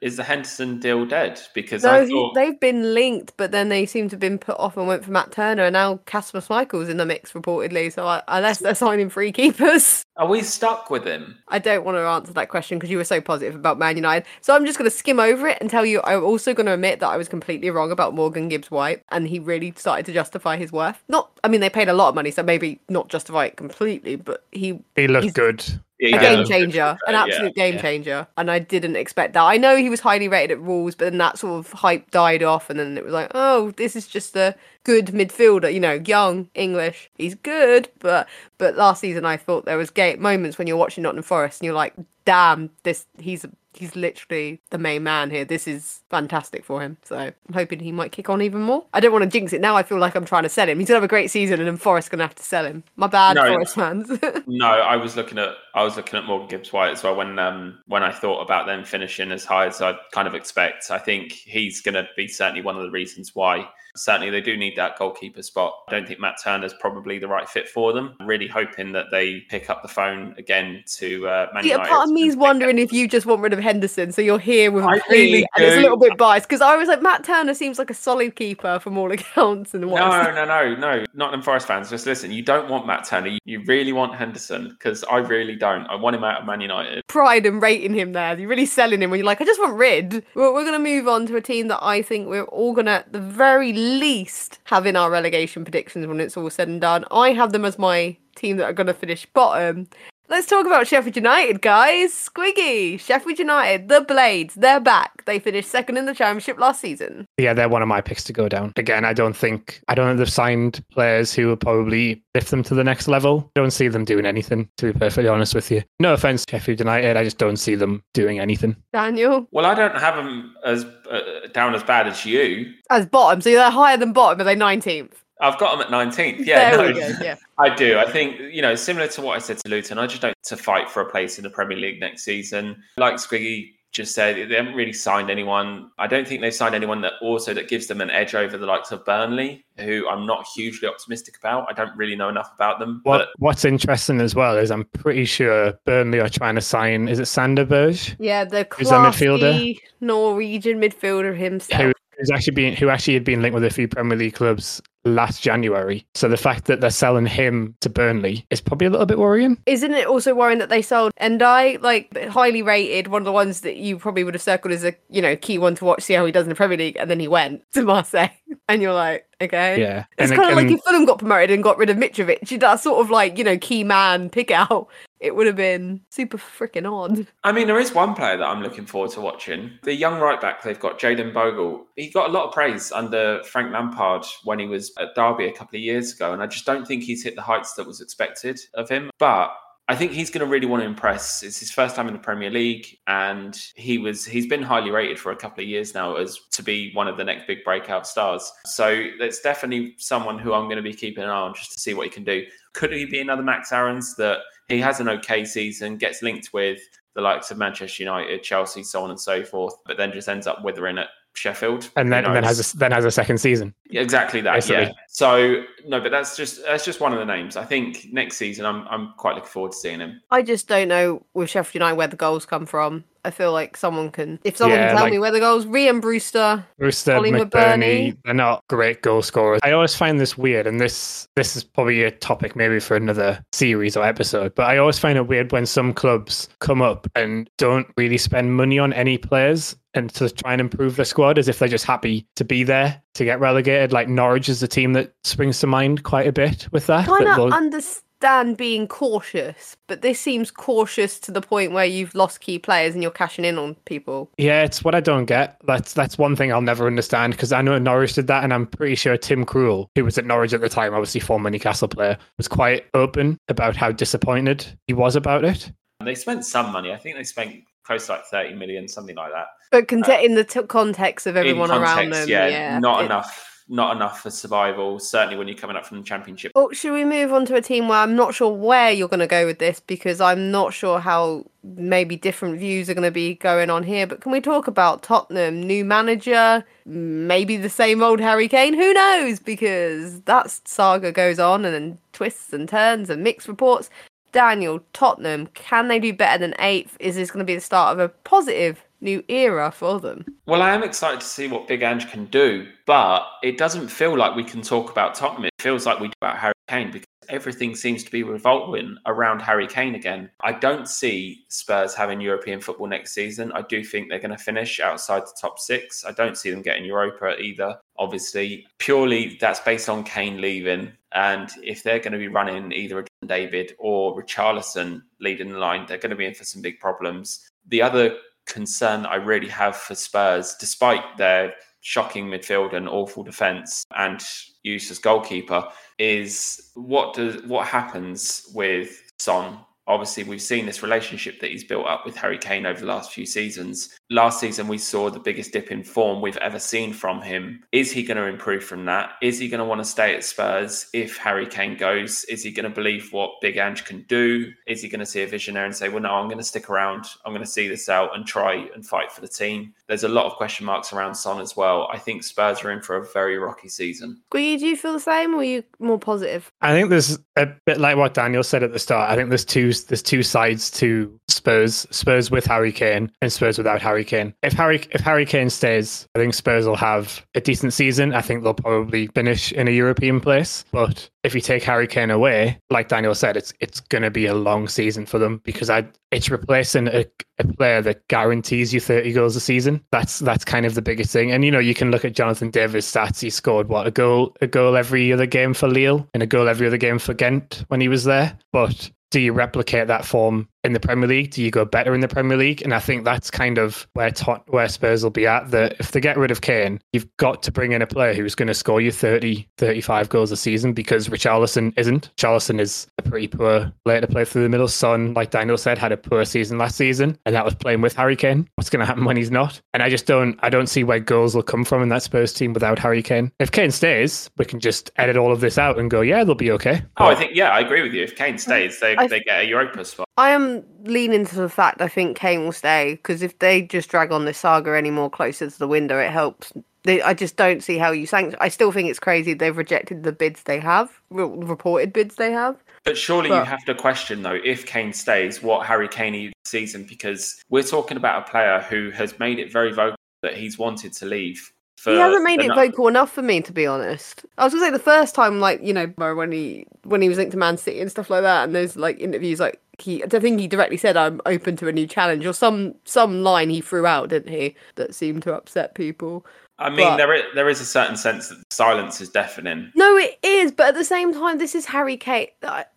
Speaker 6: Is the Henderson deal dead? Because
Speaker 3: no,
Speaker 6: thought...
Speaker 3: they've been linked, but then they seem to have been put off and went for Matt Turner, and now Kasper Schmeichel's in the mix reportedly. So I, unless they're signing free keepers,
Speaker 6: Are we stuck with him?
Speaker 3: I don't want to answer that question because you were so positive about Man United. So I'm just going to skim over it and tell you I'm also going to admit that I was completely wrong about Morgan Gibbs White and he really started to justify his worth. Not, I mean, they paid a lot of money, so maybe not justify it completely, but he
Speaker 2: He looked good.
Speaker 6: Yeah,
Speaker 3: a game changer, an
Speaker 6: Yeah.
Speaker 3: absolute game
Speaker 2: Yeah.
Speaker 3: changer. And I didn't expect that. I know he was highly rated at Wolves, but then that sort of hype died off, and then it was like, oh, this is just a good midfielder, you know, young English. He's good, but but last season I thought there was gay moments when you're watching Nottingham Forest and you're like, damn, this he's he's literally the main man here. This is fantastic for him. So I'm hoping he might kick on even more. I don't want to jinx it now. I feel like I'm trying to sell him. He's gonna have a great season, and then Forest gonna have to sell him. My bad,
Speaker 6: No.
Speaker 3: Forest fans.
Speaker 6: No, I was looking at I was looking at Morgan Gibbs White as well when um when I thought about them finishing as high as I kind of expect. I think he's going to be certainly one of the reasons why. Certainly, they do need that goalkeeper spot. I don't think Matt Turner's probably the right fit for them. I'm really hoping that they pick up the phone again to uh, Man
Speaker 3: Yeah,
Speaker 6: United
Speaker 3: part of me is wondering if you just want rid of Henderson, so you're here with
Speaker 6: I really
Speaker 3: and it's a little bit biased because I was like, Matt Turner seems like a solid keeper from all accounts, and what
Speaker 6: No, no, no, no. Nottingham Forest fans, just listen. You don't want Matt Turner. You- You really want Henderson because I really don't. I want him out of Man United.
Speaker 3: pride and rating him there. You're really selling him when you're like, I just want rid. We're, we're going to move on to a team that I think we're all going to, at the very least, have in our relegation predictions when it's all said and done. I have them as my team that are going to finish bottom. Let's talk about Sheffield United, guys. Squiggy, Sheffield United, the Blades, they're back. They finished second in the Championship last season.
Speaker 2: Yeah, they're one of my picks to go down. Again, I don't think I don't think they've signed players who will probably lift them to the next level. I don't see them doing anything, to be perfectly honest with you. No offense, Sheffield United, I just don't see them doing anything.
Speaker 3: Daniel,
Speaker 6: Well, I don't have them as uh, down as bad as you.
Speaker 3: as bottom, so they're higher than bottom, are they 19th?
Speaker 6: I've got them at 19th. Yeah,
Speaker 3: there
Speaker 6: no,
Speaker 3: we go. Yeah.
Speaker 6: I do. I think, you know, similar to what I said to Luton, I just don't to fight for a place in the Premier League next season. Like Squiggy just said, they haven't really signed anyone. I don't think they've signed anyone that also that gives them an edge over the likes of Burnley, who I'm not hugely optimistic about. I don't really know enough about them.
Speaker 2: What
Speaker 6: But
Speaker 2: What's interesting as well is I'm pretty sure Burnley are trying to sign. Is it Sander Berge?
Speaker 3: Yeah, the
Speaker 2: Who's their midfielder?
Speaker 3: classy Norwegian midfielder himself.
Speaker 2: Who who's actually been who actually had been linked with a few Premier League clubs last January. So the fact that they're selling him to Burnley is probably a little bit worrying.
Speaker 3: Isn't it also worrying that they sold Ndiaye, like highly rated, one of the ones that you probably would have circled as a you know key one to watch, see how he does in the Premier League, and then he went to Marseille, and you're like, okay,
Speaker 2: Yeah,
Speaker 3: It's
Speaker 2: and
Speaker 3: kind of like if Fulham got promoted and got rid of Mitrovic, that sort of like you know key man pick out. It would have been super freaking odd.
Speaker 6: I mean, there is one player that I'm looking forward to watching. The young right back they've got, Jayden Bogle. He got a lot of praise under Frank Lampard when he was at Derby a couple of years ago, and I just don't think he's hit the heights that was expected of him. But I think he's going to really want to impress. It's his first time in the Premier League, and he was—he's been highly rated for a couple of years now as to be one of the next big breakout stars. So that's definitely someone who I'm going to be keeping an eye on just to see what he can do. Could he be another Max Aarons that he has an okay season, gets linked with the likes of Manchester United, Chelsea, so on and so forth, but then just ends up withering at Sheffield.
Speaker 2: and then and then has a, then has a second season.
Speaker 6: Exactly that.
Speaker 2: basically.
Speaker 6: Yeah. So no, but that's just that's just one of the names. I think next season I'm I'm quite looking forward to seeing him.
Speaker 3: I just don't know with Sheffield United where the goals come from. I feel like someone can, if someone
Speaker 2: Yeah,
Speaker 3: can tell
Speaker 2: like-
Speaker 3: me where the goals, Rian Brewster,
Speaker 2: Brewster,
Speaker 3: Oli
Speaker 2: McBurnie,
Speaker 3: McBurnie.
Speaker 2: they're not great goal scorers. I always find this weird, and this this is probably a topic maybe for another series or episode. But I always find it weird when some clubs come up and don't really spend money on any players and to try and improve their squad as if they're just happy to be there to get relegated. Like Norwich is the team that springs to mind quite a bit with that.
Speaker 3: kind of understand being cautious, but this seems cautious to the point where you've lost key players and you're cashing in on people.
Speaker 2: Yeah, it's what I don't get. That's that's one thing I'll never understand because I know Norwich did that, and I'm pretty sure Tim Krul, who was at Norwich at the time, obviously former Newcastle player, was quite open about how disappointed he was about it.
Speaker 6: They spent some money. I think they spent close to like 30 million, something like that.
Speaker 3: But cont- uh, in the t- context of everyone
Speaker 6: In
Speaker 3: around them,
Speaker 6: yeah,
Speaker 3: yeah,
Speaker 6: not
Speaker 3: it-
Speaker 6: enough. Not enough for survival. Certainly when you're coming up from the championship.
Speaker 3: Oh, should we move on to a team where I'm not sure where you're going to go with this because I'm not sure how maybe different views are going to be going on here. But can we talk about Tottenham, new manager, maybe the same old Harry Kane? Who knows? Because that saga goes on and then twists and turns and mixed reports. Daniel, Tottenham, can they do better than eighth? Is this going to be the start of a positive new era for them?
Speaker 6: Well, I am excited to see what Big Ange can do, but it doesn't feel like we can talk about Tottenham. It feels like we do about Harry Kane because everything seems to be revolving around Harry Kane again. I don't see Spurs having European football next season. I do think they're going to finish outside the top six. I don't see them getting Europa either. Obviously, purely that's based on Kane leaving. And if they're going to be running either David or Richarlison leading the line, they're going to be in for some big problems. The other concern I really have for Spurs, despite their shocking midfield and awful defence and use as goalkeeper, is what does what happens with Son obviously we've seen this relationship that he's built up with Harry Kane over the last few seasons. Last season we saw the biggest dip in form we've ever seen from him. Is he going to improve from that? Is he going to want to stay at Spurs if Harry Kane goes? Is he going to believe what Big Ange can do? Is he going to see a visionary and say, "Well, no, I'm going to stick around. I'm going to see this out and try and fight for the team." There's a lot of question marks around Son as well. I think Spurs are in for a very rocky season.
Speaker 3: Squiggy, do you feel the same or are you more positive?
Speaker 2: I think there's a bit like what Daniel said at the start. I think there's two there's two sides to Spurs. Spurs with Harry Kane and Spurs without Harry Kane. If Harry if Harry Kane stays, I think Spurs will have a decent season. I think they'll probably finish in a European place. But if you take Harry Kane away, like Daniel said, it's it's going to be a long season for them because I it's replacing a, a player that guarantees you 30 goals a season. That's that's kind of the biggest thing. And you know, you can look at Jonathan David's stats. He scored what a goal a goal every other game for Lille and a goal every other game for Ghent when he was there. But do you replicate that form in the Premier League? Do you go better in the Premier League? And I think that's kind of where tot- where Spurs will be at. That if they get rid of Kane, you've got to bring in a player who's going to score you 30, 35 goals a season because Richarlison isn't. Richarlison is a pretty poor player to play through the middle. Son, like Daniel said, had a poor season last season, and that was playing with Harry Kane. What's going to happen when he's not? And I just don't, I don't see where goals will come from in that Spurs team without Harry Kane. If Kane stays, we can just edit all of this out and go, yeah, they'll be okay.
Speaker 6: Oh, I think yeah, I agree with you. If Kane stays, they,
Speaker 3: I-
Speaker 6: they get a Europa spot.
Speaker 3: I am leaning to the fact I think Kane will stay because if they just drag on this saga any more closer to the window, it helps. They, I just don't see how you sanction. I still think it's crazy they've rejected the bids they have, re- reported bids they have.
Speaker 6: But surely you have to question though, if Kane stays, what Harry Kane is season because we're talking about a player who has made it very vocal that he's wanted to leave. For
Speaker 3: he hasn't made it vocal enough for me, to be honest. I was gonna say the first time, like you know, when he when he was linked to Man City and stuff like that, and those like interviews, like he, I think he directly said, "I'm open to a new challenge," or some some line he threw out, didn't he? That seemed to upset people.
Speaker 6: I mean,
Speaker 3: but-
Speaker 6: there is, there is a certain sense that silence is deafening.
Speaker 3: No, it is, but at the same time, this is Harry Kane.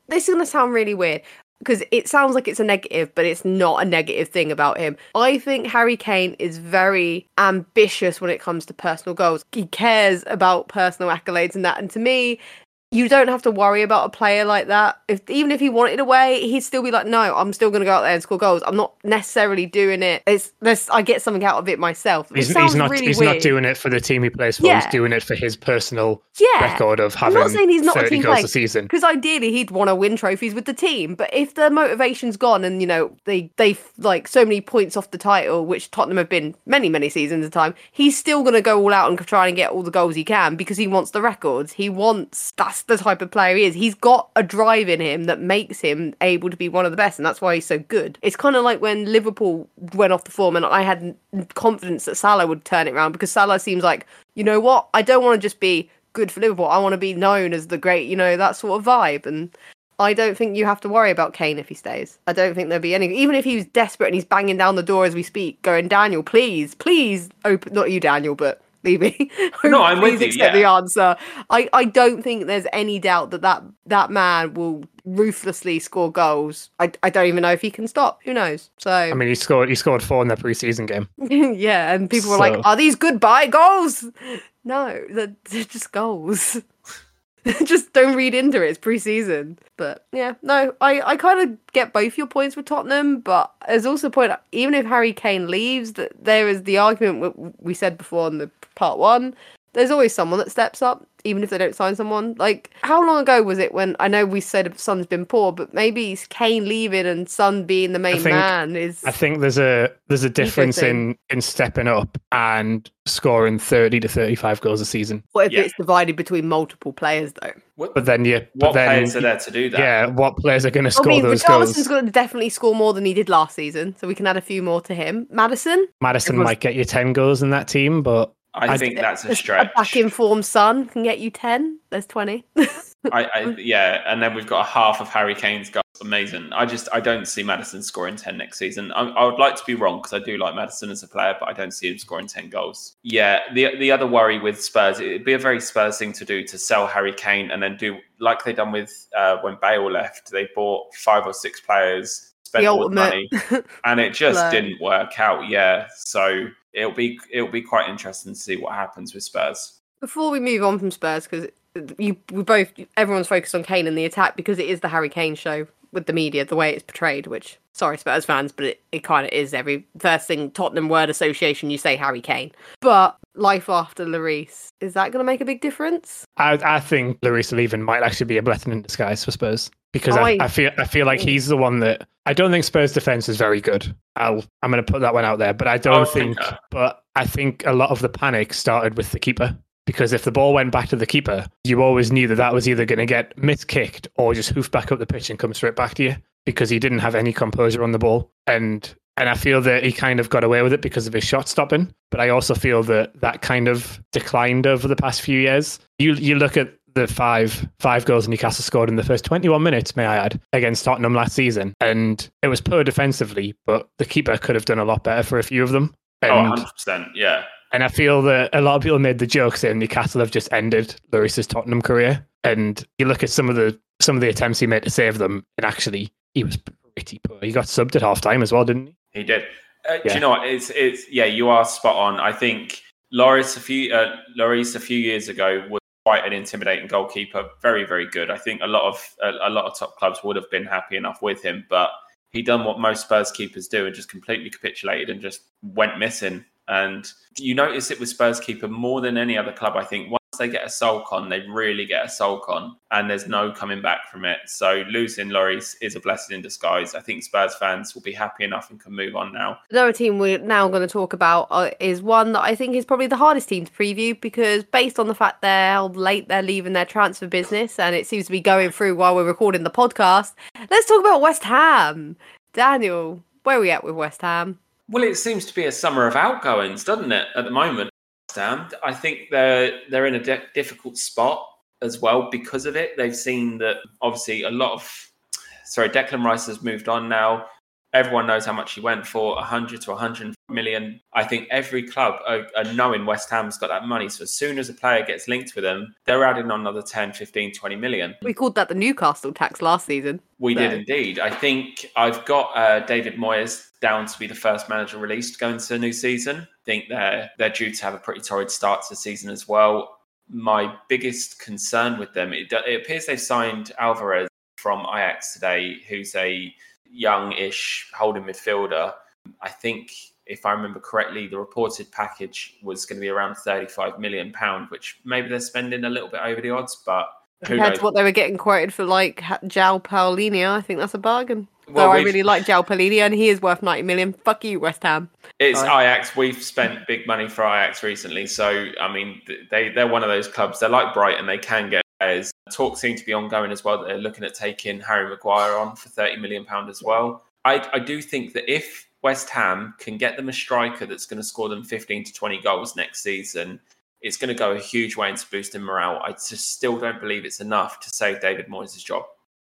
Speaker 3: This is going to sound really weird because it sounds like it's a negative, but it's not a negative thing about him. I think Harry Kane is very ambitious when it comes to personal goals. He cares about personal accolades and that. And to me, you don't have to worry about a player like that. If even if he wanted away, he'd still be like, "No, I'm still going to go out there and score goals. I'm not necessarily doing it. It's this. I get something out of it myself." It
Speaker 2: He's, he's not
Speaker 3: really
Speaker 2: he's
Speaker 3: weird.
Speaker 2: not doing it for the team he plays for.
Speaker 3: Yeah.
Speaker 2: He's doing it for his personal
Speaker 3: Yeah.
Speaker 2: record of
Speaker 3: I'm
Speaker 2: having
Speaker 3: not saying he's not a team
Speaker 2: goals
Speaker 3: player,
Speaker 2: a season.
Speaker 3: because ideally he'd want to win trophies with the team. But if the motivation's gone and you know they they like so many points off the title, which Tottenham have been many many seasons of time, he's still going to go all out and try and get all the goals he can because he wants the records. He wants that's the type of player he is. He's got a drive in him that makes him able to be one of the best, and that's why he's so good. It's kind of like when Liverpool went off the form, and I had confidence that Salah would turn it around because Salah seems like you know what I don't want to just be good for Liverpool. I want to be known as the great, you know, that sort of vibe. And I don't think you have to worry about Kane if he stays. I don't think there'll be any. Even if he's desperate and he's banging down the door as we speak, going, Daniel, please, please open. Not you, Daniel, but Levy.
Speaker 6: No, I'm with you,
Speaker 3: accept
Speaker 6: yeah.
Speaker 3: the answer. I, I don't think there's any doubt that that, that man will ruthlessly score goals. I, I don't even know if he can stop. Who knows? So
Speaker 2: I mean, he scored he scored four in the preseason game.
Speaker 3: yeah, and people were like, "Are these goodbye goals?" No, they're, they're just goals. just don't read into it. It's pre-season, but yeah, no, I I kind of get both your points with Tottenham, but there's also a point. Even if Harry Kane leaves, that there is the argument we said before in the part one. There's always someone that steps up, even if they don't sign someone. Like, how long ago was it when I know we said Son's been poor, but maybe it's Kane leaving and Son being the main
Speaker 2: think-
Speaker 3: man is.
Speaker 2: I think there's a there's a difference in in stepping up and scoring 30 to 35 goals a season.
Speaker 3: What if
Speaker 6: Yeah.
Speaker 3: it's divided between multiple players though?
Speaker 2: But then you but
Speaker 6: what
Speaker 2: then
Speaker 6: players are there to do that?
Speaker 2: yeah, what players are going to score
Speaker 3: I
Speaker 2: score
Speaker 3: mean,
Speaker 2: those
Speaker 3: Richarlison's
Speaker 2: goals?
Speaker 3: going to definitely score more than he did last season, so we can add a few more to him. Maddison,
Speaker 2: Maddison
Speaker 3: everyone's-
Speaker 2: might get you 10 goals in that team, but
Speaker 6: I
Speaker 2: I-
Speaker 6: think that's a stretch.
Speaker 3: a back informed son can get you ten. There's twenty.
Speaker 6: I, I, yeah, and then we've got a half of Harry Kane's goals. Amazing. I just I don't see Maddison scoring ten next season. I, I would like to be wrong because I do like Maddison as a player, but I don't see him scoring ten goals. Yeah, the the other worry with Spurs, it'd be a very Spurs thing to do to sell Harry Kane and then do like they done with uh, when Bale left. They bought five or six players, spent
Speaker 3: The
Speaker 6: all the money, and it just didn't work out. Yeah, so it'll be it'll be quite interesting to see what happens with Spurs.
Speaker 3: Before we move on from Spurs, because you we both everyone's focused on Kane and the attack because it is the Harry Kane show with the media, the way it's portrayed. Which sorry, Spurs fans, but it, it kind of is. Every first thing Tottenham word association, you say Harry Kane. But life after Lloris, is that going to make a big difference?
Speaker 2: I, I think Lloris leaving might actually be a blessing in disguise for Spurs because oh, I,
Speaker 3: I-
Speaker 2: I feel I feel like he's the one that I don't think Spurs defense is very good. I'll I'm going to put that one out there, but I don't
Speaker 6: would
Speaker 2: think.
Speaker 6: think.
Speaker 2: But I think a lot of the panic started with the keeper because if the ball went back to the keeper, you always knew that that was either going to get miskicked or just hoofed back up the pitch and come straight back to you because he didn't have any composure on the ball and. And I feel that he kind of got away with it because of his shot stopping. But I also feel that that kind of declined over the past few years. You you look at the five five goals Newcastle scored in the first 21 minutes, may I add, against Tottenham last season. And it was poor defensively, but the keeper could have done a lot better for a few of them. And,
Speaker 6: Oh, 100 percent. Yeah.
Speaker 2: and I feel that a lot of people made the joke saying Newcastle have just ended Lloris's Tottenham career. And you look at some of the some of the attempts he made to save them, and actually he was pretty poor. He got subbed at half time as well, didn't he?
Speaker 6: He did. Uh, Do you know what? It's it's yeah. You are spot on. I think Lloris a few uh, Lloris a few years ago was quite an intimidating goalkeeper. Very very good. I think a lot of a, a lot of top clubs would have been happy enough with him, but he done what most Spurs keepers do and just completely capitulated and just went missing. And you notice it with Spurs keeper more than any other club. I think once they get a sulk on, they really get a sulk on, and there's no coming back from it. So losing Lloris is a blessing in disguise. I think Spurs fans will be happy enough and can move on now.
Speaker 3: Another team we're now going to talk about uh, is one that I think is probably the hardest team to preview because, based on the fact they're how late they're leaving their transfer business and it seems to be going through while we're recording the podcast, let's talk about West Ham. Daniel, where are we at with West Ham?
Speaker 6: Well, it seems to be a summer of outgoings, doesn't it? At the moment, I think they're they're in a di- difficult spot as well because of it. They've seen that obviously a lot of sorry, Declan Rice has moved on now. Everyone knows how much he went for 100 to 100 million. I think every club are, are knowing West Ham's got that money. So as soon as a player gets linked with them, they're adding on another 10, 15, 20 million.
Speaker 3: We called that the Newcastle tax last season.
Speaker 6: We did indeed. I think I've got uh, David Moyes down to be the first manager released going into the new season. I think they're they're due to have a pretty torrid start to the season as well. My biggest concern with them, it, it appears they've signed Alvarez from Ajax today, who's a young-ish holding midfielder. I think, if I remember correctly, the reported package was going to be around 35 million pound, which maybe they're spending a little bit over the odds, but who
Speaker 3: Compared
Speaker 6: knows?
Speaker 3: to what they were getting quoted for, like Jao Paulinho, I think that's a bargain.
Speaker 6: Well,
Speaker 3: Though I really like Jao Paulinho and he is worth 90 million. Fuck you, West Ham.
Speaker 6: It's
Speaker 3: Sorry.
Speaker 6: Ajax. We've spent big money for Ajax recently, so I mean, they they're one of those clubs. They're like Brighton. They can get players. Talk seem to be ongoing as well. that They're looking at taking Harry Maguire on for thirty million pound as well. I I do think that if West Ham can get them a striker that's going to score them fifteen to twenty goals next season, it's going to go a huge way into boosting morale. I just still don't believe it's enough to save David Moyes' job.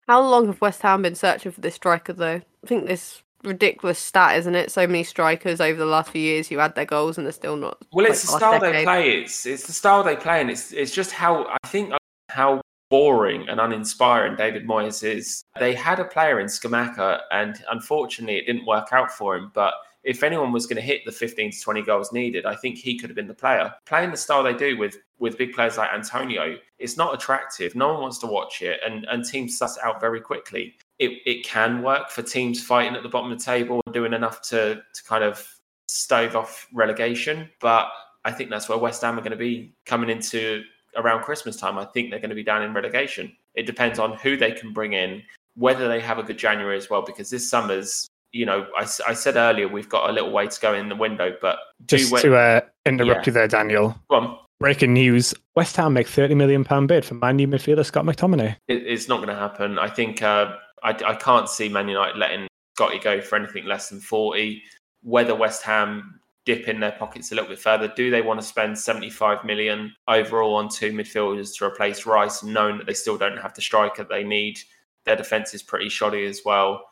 Speaker 3: How long have West Ham been searching for this striker, though? I think this ridiculous stat, isn't it? So many strikers over the last few years who had their goals and they're still not.
Speaker 6: Well,
Speaker 3: like,
Speaker 6: it's the style they play. It's it's the style they play, and it's it's just how I think how boring and uninspiring David Moyes is. They had a player in Scamacca, and unfortunately, it didn't work out for him. But if anyone was going to hit the 15 to 20 goals needed, I think he could have been the player. Playing the style they do with with big players like Antonio, it's not attractive. No one wants to watch it, and and teams suss it out very quickly. It it can work for teams fighting at the bottom of the table and doing enough to to kind of stave off relegation. But I think that's where West Ham are going to be coming into around Christmas time. I think they're going to be down in relegation. It depends on who they can bring in, whether they have a good January as well, because this summer's, you know, I said earlier, we've got a little way to go in the window, but
Speaker 2: Just
Speaker 6: we-
Speaker 2: to uh, interrupt
Speaker 6: Yeah.
Speaker 2: you there, Daniel.
Speaker 6: go on.
Speaker 2: Breaking news: West Ham make thirty million pound bid for Man U midfielder Scott McTominay.
Speaker 6: It, it's not going to happen. I think uh, I, I can't see Man United letting Scotty go for anything less than 40. Whether West Ham dip in their pockets a little bit further. Do they want to spend 75 million overall on two midfielders to replace Rice, knowing that they still don't have the striker they need? Their defense is pretty shoddy as well.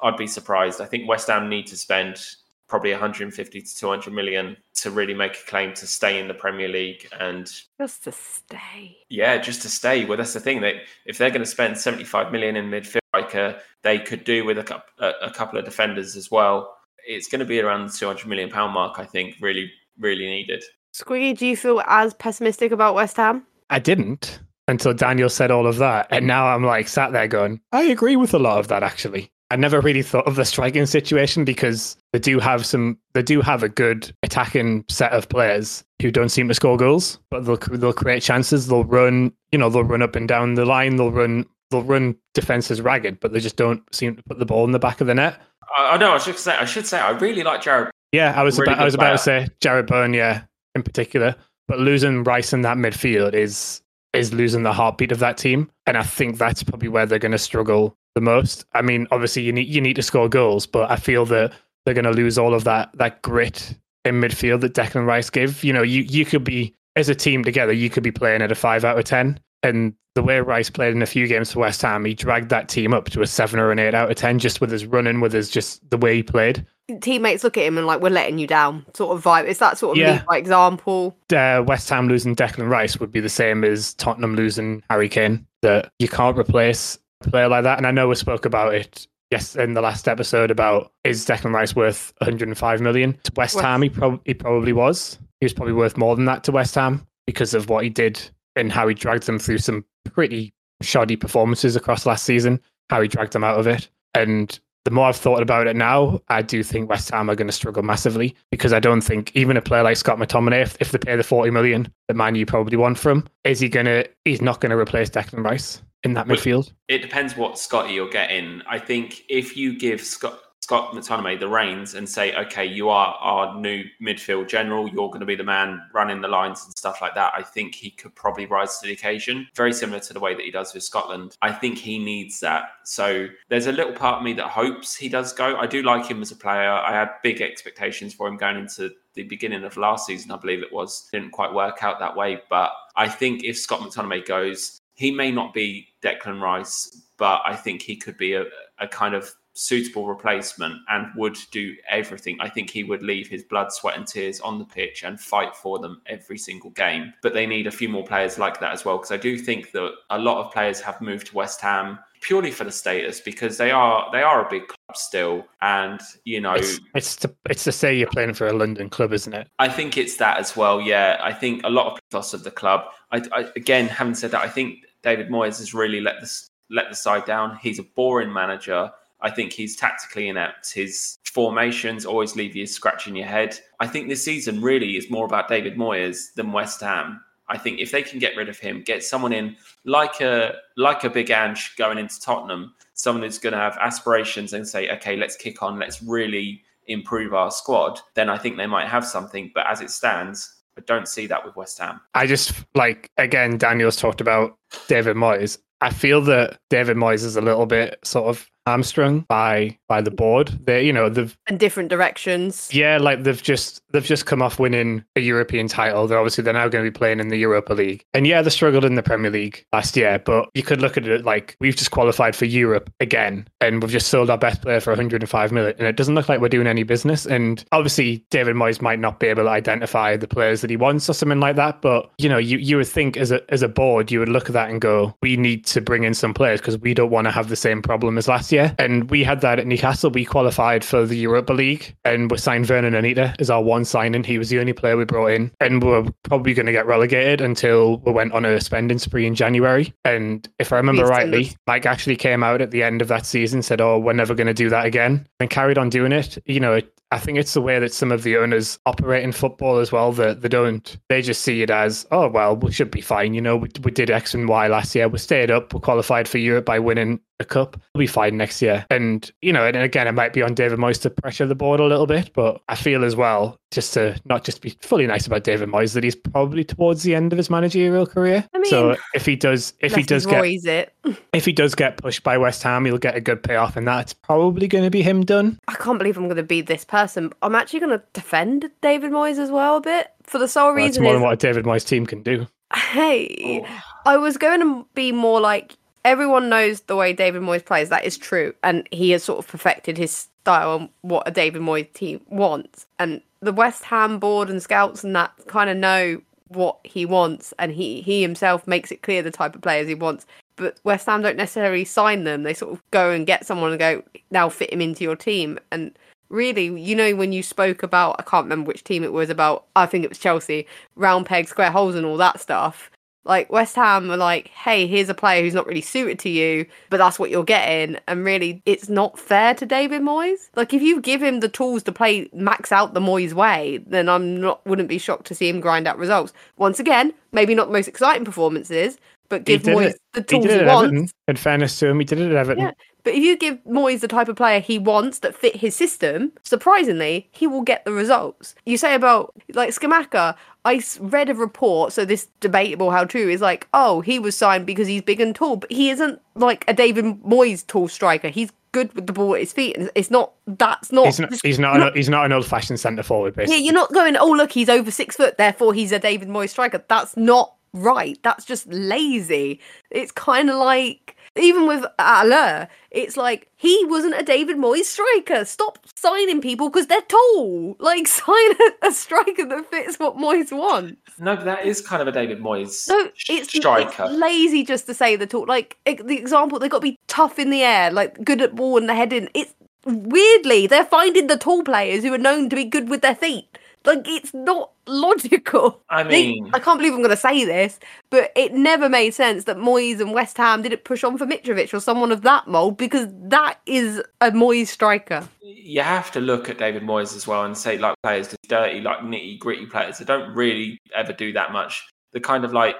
Speaker 6: I'd be surprised. I think West Ham need to spend probably 150 to 200 million to really make a claim to stay in the Premier League and
Speaker 3: Just to stay.
Speaker 6: yeah, just to stay. Well, that's the thing that if they're going to spend 75 million in midfield, uh, they could do with a, a, a couple of defenders as well. It's going to be around the 200 million pound mark. I think really, really needed.
Speaker 3: Squiggy, do you feel as pessimistic about West Ham?
Speaker 2: I didn't until Daniel said all of that. And now I'm like sat there going, I agree with a lot of that actually. I never really thought of the striking situation because they do have some, they do have a good attacking set of players who don't seem to score goals, but they'll they'll create chances. They'll run, you know, they'll run up and down the line. They'll run, they'll run defenses ragged, but they just don't seem to put the ball in the back of the net.
Speaker 6: I, know. I should say. I should say. I really like Jarrod.
Speaker 2: Yeah, I was
Speaker 6: Really
Speaker 2: about, I was about to say Jarrod Bowen, yeah, in particular. But losing Rice in that midfield is is losing the heartbeat of that team, and I think that's probably where they're going to struggle the most. I mean, obviously you need you need to score goals, but I feel that they're going to lose all of that that grit in midfield that Declan Rice gave. You know, you you could be as a team together, you could be playing at a five out of ten, and the way Rice played in a few games for West Ham, he dragged that team up to a seven or an eight out of ten just with his running, with his just the way he played.
Speaker 3: Teammates look at him and like, we're letting you down, sort of vibe. It's that sort of
Speaker 2: Yeah.
Speaker 3: by example.
Speaker 2: uh, West Ham losing Declan Rice would be the same as Tottenham losing Harry Kane. That you can't replace a player like that. And I know we spoke about it yes in the last episode about is Declan Rice worth 105 million to West
Speaker 3: Well-
Speaker 2: Ham? He, prob- he probably was. He was probably worth more than that to West Ham because of what he did and how he dragged them through some pretty shoddy performances across last season. How he dragged them out of it and. The more I've thought about it now, I do think West Ham are going to struggle massively because I don't think even a player like Scott McTominay, if, if they pay the 40 million that Man U probably want from, is he going to, he's not going to replace Declan Rice in that midfield.
Speaker 6: It depends what Scotty you're getting. I think if you give Scott Scott McTominay the reins and say, okay, you are our new midfield general, you're going to be the man running the lines and stuff like that, I think he could probably rise to the occasion. Very similar to the way that he does with Scotland. I think he needs that. So there's a little part of me that hopes he does go. I do like him as a player. I had big expectations for him going into the beginning of last season, I believe it was. Didn't quite work out that way. But I think if Scott McTominay goes, he may not be Declan Rice, but I think he could be a, a kind of suitable replacement and would do everything. I think he would leave his blood, sweat, and tears on the pitch and fight for them every single game. But they need a few more players like that as well, because I do think that a lot of players have moved to West Ham purely for the status because they are they are a big club still and you know
Speaker 2: It's, it's, to, it's to say you're playing for a London club, isn't it?
Speaker 6: I think it's that as well. Yeah, I think a lot of pathos of the club. I, I again, having said that, I think David Moyes has really let this let the side down. He's a boring manager. I think he's tactically inept. His formations always leave you scratching your head. I think this season really is more about David Moyes than West Ham. I think if they can get rid of him, get someone in like a like a Big Ange going into Tottenham, someone who's going to have aspirations and say, okay, let's kick on, let's really improve our squad, then I think they might have something. But as it stands, I don't see that with West Ham.
Speaker 2: I just like again, Daniel's talked about David Moyes. I feel that David Moyes is a little bit sort of hamstrung by by the board. They, you know, they've
Speaker 3: And different directions.
Speaker 2: yeah, like they've just they've just come off winning a European title. They're obviously they're now going to be playing in the Europa League, and yeah, they struggled in the Premier League last year. But you could look at it like we've just qualified for Europe again, and we've just sold our best player for 105 million, and it doesn't look like we're doing any business. And obviously, David Moyes might not be able to identify the players that he wants or something like that. But you know, you you would think as a as a board, you would look at that and go, we need to bring in some players because we don't want to have the same problem as last year. And we had that at Newcastle. We qualified for the Europa League and we signed Vurnon Anita as our one signing. He was the only player we brought in. And we're probably going to get relegated until we went on a spending spree in January. And if I remember rightly. Mike actually came out at the end of that season, said, Oh, we're never going to do that again, and carried on doing it. You know, it, I think it's the way that some of the owners operate in football as well. That they don't, they just see it as, oh well, we should be fine. You know, we, we did X and Y last year. We stayed up. We qualified for Europe by winning cup. He'll be fine next year. And, you know, and again, it might be on David Moyes to pressure the board a little bit, but I feel as well, just to not just be fully nice about David Moyes, that he's probably towards the end of his managerial career.
Speaker 3: I mean,
Speaker 2: so if he does, if he does get,
Speaker 3: it.
Speaker 2: if he does get pushed by West Ham, he'll get a good payoff, and that's probably going to be him done.
Speaker 3: I can't believe I'm going to be this person. I'm actually going to defend David Moyes as well a bit for the sole
Speaker 2: Well, that's
Speaker 3: reason
Speaker 2: more
Speaker 3: is,
Speaker 2: than what a David Moyes team can do.
Speaker 3: hey, I was going to be more like everyone knows the way David Moyes plays. That is true, and he has sort of perfected his style and what a David Moyes team wants. And the West Ham board and scouts and that kind of know what he wants, and he he himself makes it clear the type of players he wants. But West Ham don't necessarily sign them. They sort of go and get someone and go, now fit him into your team. And really, you know, when you spoke about, I can't remember which team it was about, I think it was Chelsea, round peg, square holes, and all that stuff. Like West Ham are like, hey, here's a player who's not really suited to you, but that's what you're getting. And really, it's not fair to David Moyes. Like if you give him the tools to play max out the Moyes way, then I'm not wouldn't be shocked to see him grind out results. Once again, maybe not the most exciting performances, but give Moyes
Speaker 2: it.
Speaker 3: the
Speaker 2: He
Speaker 3: tools
Speaker 2: did
Speaker 3: he,
Speaker 2: it at
Speaker 3: wants.
Speaker 2: Everton. In fairness to him, he did it at Everton.
Speaker 3: Yeah. But if you give Moyes the type of player he wants that fit his system, surprisingly, he will get the results. You say about like Scamacca, I read a report, so this debatable how true is like, oh, he was signed because he's big and tall, but he isn't like a David Moyes tall striker. He's good with the ball at his feet, and it's not. That's not.
Speaker 2: He's not. He's not. An, he's not an old-fashioned centre forward.
Speaker 3: Yeah, you're not going. Oh, look, he's over six foot, therefore he's a David Moyes striker. That's not right. That's just lazy. It's kind of like even with Haller, it's like he wasn't a David Moyes striker. Stop signing people because they're tall. Like sign a, a striker that fits what Moyes wants.
Speaker 6: No, that is kind of a David Moyes
Speaker 3: No, it's,
Speaker 6: striker.
Speaker 3: it's lazy just to say the talk. Like the example, they've got to be tough in the air, like good at ball and the heading. It's weirdly they're finding the tall players who are known to be good with their feet. Like it's not logical.
Speaker 6: I
Speaker 3: They-
Speaker 6: mean,
Speaker 3: I can't believe I'm going to say this, but it never made sense that Moyes and West Ham didn't push on for Mitrovic or someone of that mold because that is a Moyes striker.
Speaker 6: you have to look at David Moyes as well and say like players, just dirty, like nitty gritty players that don't really ever do that much. The kind of like,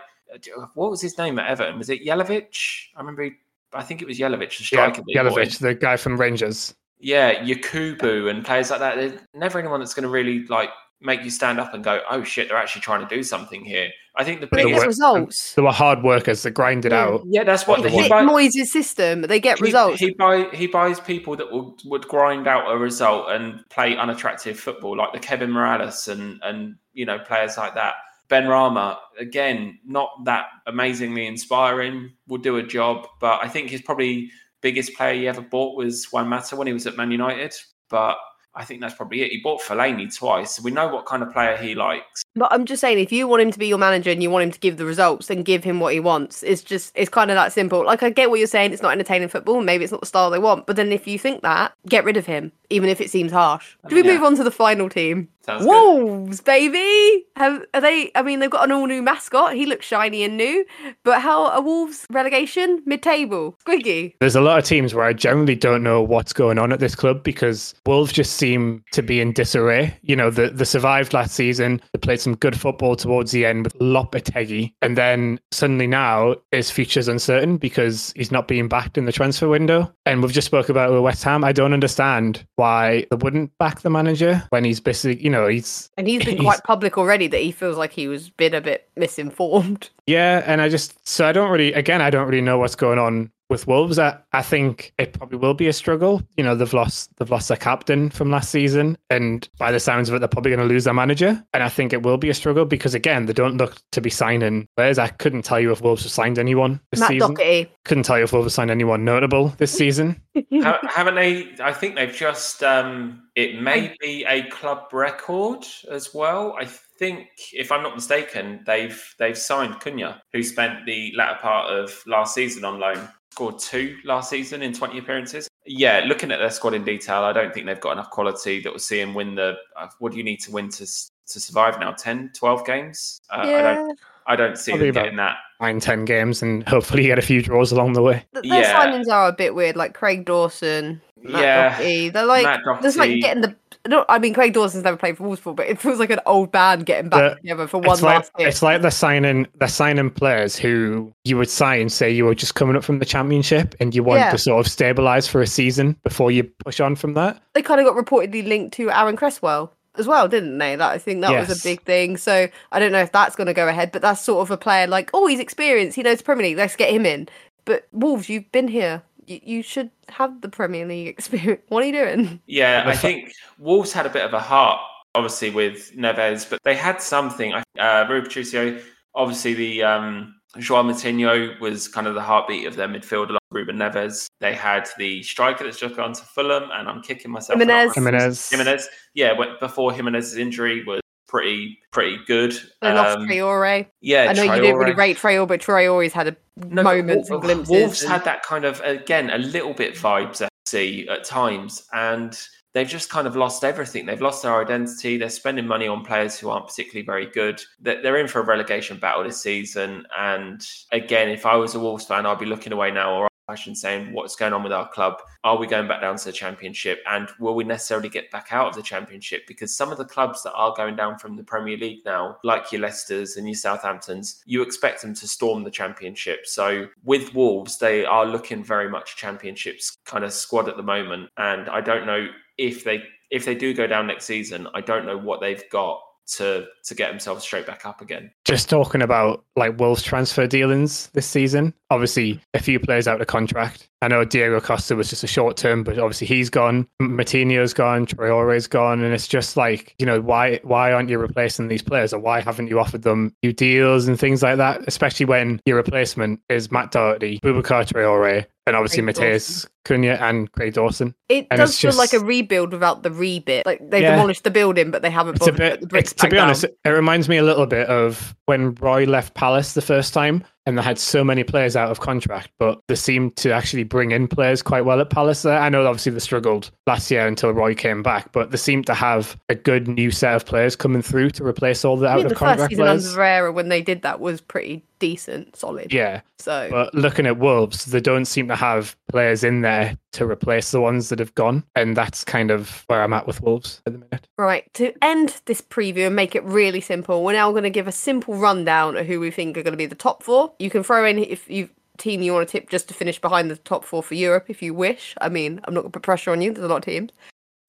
Speaker 6: what was his name at Everton? Was it Jelavić? I remember. He, I think it was Jelavić, the striker. that he brought in.
Speaker 2: Jelavić, the guy from Rangers.
Speaker 6: Yeah, Yakubu and players like that. There's never anyone that's going to really like make you stand up and go, "Oh shit, they're actually trying to do something here." I think the
Speaker 3: But
Speaker 6: biggest,
Speaker 3: results.
Speaker 2: They were hard workers that grinded
Speaker 3: Yeah.
Speaker 2: out.
Speaker 6: yeah, that's what
Speaker 3: They
Speaker 6: he
Speaker 3: fit
Speaker 6: buy-
Speaker 3: Moyes' system. They get
Speaker 6: he,
Speaker 3: results.
Speaker 6: He buy he buys people that will would grind out a result and play unattractive football, like the Kevin Mirallas and and you know players like that. Benrahma, again, not that amazingly inspiring, will do a job, but I think his probably biggest player he ever bought was Juan Mata when he was at Man United. But I think that's probably it. He bought Fellaini twice. So we know what kind of player he likes.
Speaker 3: But I'm just saying, if you want him to be your manager and you want him to give the results, then give him what he wants. It's just, it's kind of that simple. Like, I get what you're saying. It's not entertaining football. Maybe it's not the style they want. But then if you think that, get rid of him, even if it seems harsh. Do we
Speaker 6: Yeah.
Speaker 3: move on to the final team?
Speaker 6: Sounds good.
Speaker 3: Wolves, baby. Have are they? I mean, they've got an all new mascot. He looks shiny and new. But how are Wolves relegation mid table? Squiggy.
Speaker 2: There's a lot of teams where I generally don't know what's going on at this club because Wolves just seem to be in disarray. You know, the they survived last season. They played some good football towards the end with Lopetegui, and then suddenly now his future's uncertain because he's not being backed in the transfer window. And we've just spoke about it with West Ham. I don't understand why they wouldn't back the manager when he's basically, you know, he's
Speaker 3: And he's been
Speaker 2: He's-
Speaker 3: quite public already that he feels like he was been a bit misinformed.
Speaker 2: Yeah, and I just so I don't really again I don't really know what's going on with Wolves. I, I think it probably will be a struggle. You know, they've lost they've lost their captain from last season, and by the sounds of it, they're probably going to lose their manager. And I think it will be a struggle because again, they don't look to be signing players. I couldn't tell you if Wolves have signed anyone this
Speaker 3: Matt
Speaker 2: season.
Speaker 3: Doherty.
Speaker 2: Couldn't tell you if Wolves have signed anyone notable this season.
Speaker 6: Haven't they? I think they've just. Um, it may be a club record as well. I think, if I'm not mistaken, they've they've signed Cunha, who spent the latter part of last season on loan. Scored two last season in 20 appearances. Yeah, looking at their squad in detail, I don't think they've got enough quality that will see him win the. Uh, what do you need to win to to survive now? 10, 12 games. Uh, I
Speaker 3: yeah,
Speaker 6: don't. I don't see
Speaker 2: Probably
Speaker 6: them
Speaker 2: about-
Speaker 6: getting that.
Speaker 2: Nine, ten games, and hopefully get a few draws along the way.
Speaker 3: Th- their
Speaker 6: Yeah.
Speaker 3: signings are a bit weird, like Craig Dawson. Matt
Speaker 6: Yeah,
Speaker 3: Doherty. They're like
Speaker 6: Matt
Speaker 3: there's like getting the no, I mean Craig Dawson's never played for Wolves before, but it feels like an old band getting back
Speaker 2: The-
Speaker 3: together for one
Speaker 2: like
Speaker 3: last hit.
Speaker 2: it's like they're signing they're signing players who you would sign say you were just coming up from the championship and you want
Speaker 3: Yeah.
Speaker 2: to sort of stabilize for a season before you push on from that.
Speaker 3: they kind of got reportedly linked to Aaron Cresswell as well, didn't they? That I think that was a big thing. So I don't know if that's going to go ahead, but that's sort of a player like, oh, he's experienced, he knows Premier League, let's get him in. But Wolves, you've been here, you, you should have the Premier League experience. What are you doing?
Speaker 6: Yeah, I think Wolves had a bit of a heart, obviously, with Neves, but they had something. I- Uh, Rui Patricio, obviously, the um, Joao Moutinho was kind of the heartbeat of their midfield, along with Ruben Neves. They had the striker that's just gone to Fulham, and I'm kicking myself. for not
Speaker 3: Jimenez.
Speaker 2: Jimenez.
Speaker 6: Jimenez, yeah, went before Jimenez's injury was pretty pretty good.
Speaker 3: They lost
Speaker 6: Um,
Speaker 3: Traore.
Speaker 6: Yeah,
Speaker 3: I know you didn't really rate Traore, but Traore's had a
Speaker 6: No,
Speaker 3: moments and glimpses.
Speaker 6: Wolves
Speaker 3: and-
Speaker 6: had that kind of again a little bit vibes FC at times, and they've just kind of lost everything. They've lost their identity. They're spending money on players who aren't particularly very good. They're they're in for a relegation battle this season. And again, if I was a Wolves fan, I'd be looking away now, Should saying, what's going on with our club? Are we going back down to the championship? And will we necessarily get back out of the championship? Because some of the clubs that are going down from the Premier League now, like your Leicesters and your Southamptons, you expect them to storm the championship. So with Wolves, they are looking very much championships kind of squad at the moment. And I don't know if they if they do go down next season, I don't know what they've got to to get themselves straight back up again.
Speaker 2: Just talking about like Wolves transfer dealings this season. Obviously, a few players out of contract. I know Diego Costa was just a short term, but obviously he's gone. Moutinho's gone. Traore's gone, and it's just like you know why why aren't you replacing these players, or why haven't you offered them new deals and things like that? Especially when your replacement is Matt Doherty, Boubacar Traore, and obviously
Speaker 3: Craig
Speaker 2: Matheus Cunha and Craig Dawson.
Speaker 3: It
Speaker 2: And
Speaker 3: does feel like a rebuild without the rebit. Like they've
Speaker 2: Yeah.
Speaker 3: demolished the building, but they haven't
Speaker 2: It's a
Speaker 3: to
Speaker 2: bit.
Speaker 3: put the bricks
Speaker 2: It's, to be
Speaker 3: down.
Speaker 2: honest, it reminds me a little bit of when Roy left Palace the first time, and they had so many players out of contract, but they seemed to actually bring in players quite well at Palace. There, I know obviously they struggled last year until Roy came back, but they seemed to have a good new set of players coming through to replace all the out
Speaker 3: mean,
Speaker 2: of
Speaker 3: the first
Speaker 2: contract
Speaker 3: season under
Speaker 2: players.
Speaker 3: Vieira, when they did that, was pretty decent, solid.
Speaker 2: Yeah,
Speaker 3: So
Speaker 2: but looking at Wolves, they don't seem to have players in there to replace the ones that have gone, and that's kind of where I'm at with Wolves at the minute.
Speaker 3: Right, to end this preview and make it really simple, we're now going to give a simple rundown of who we think are going to be the top four. You can throw in if you team you want to tip just to finish behind the top four for Europe if you wish. I mean, I'm not going to put pressure on you, there's a lot of teams.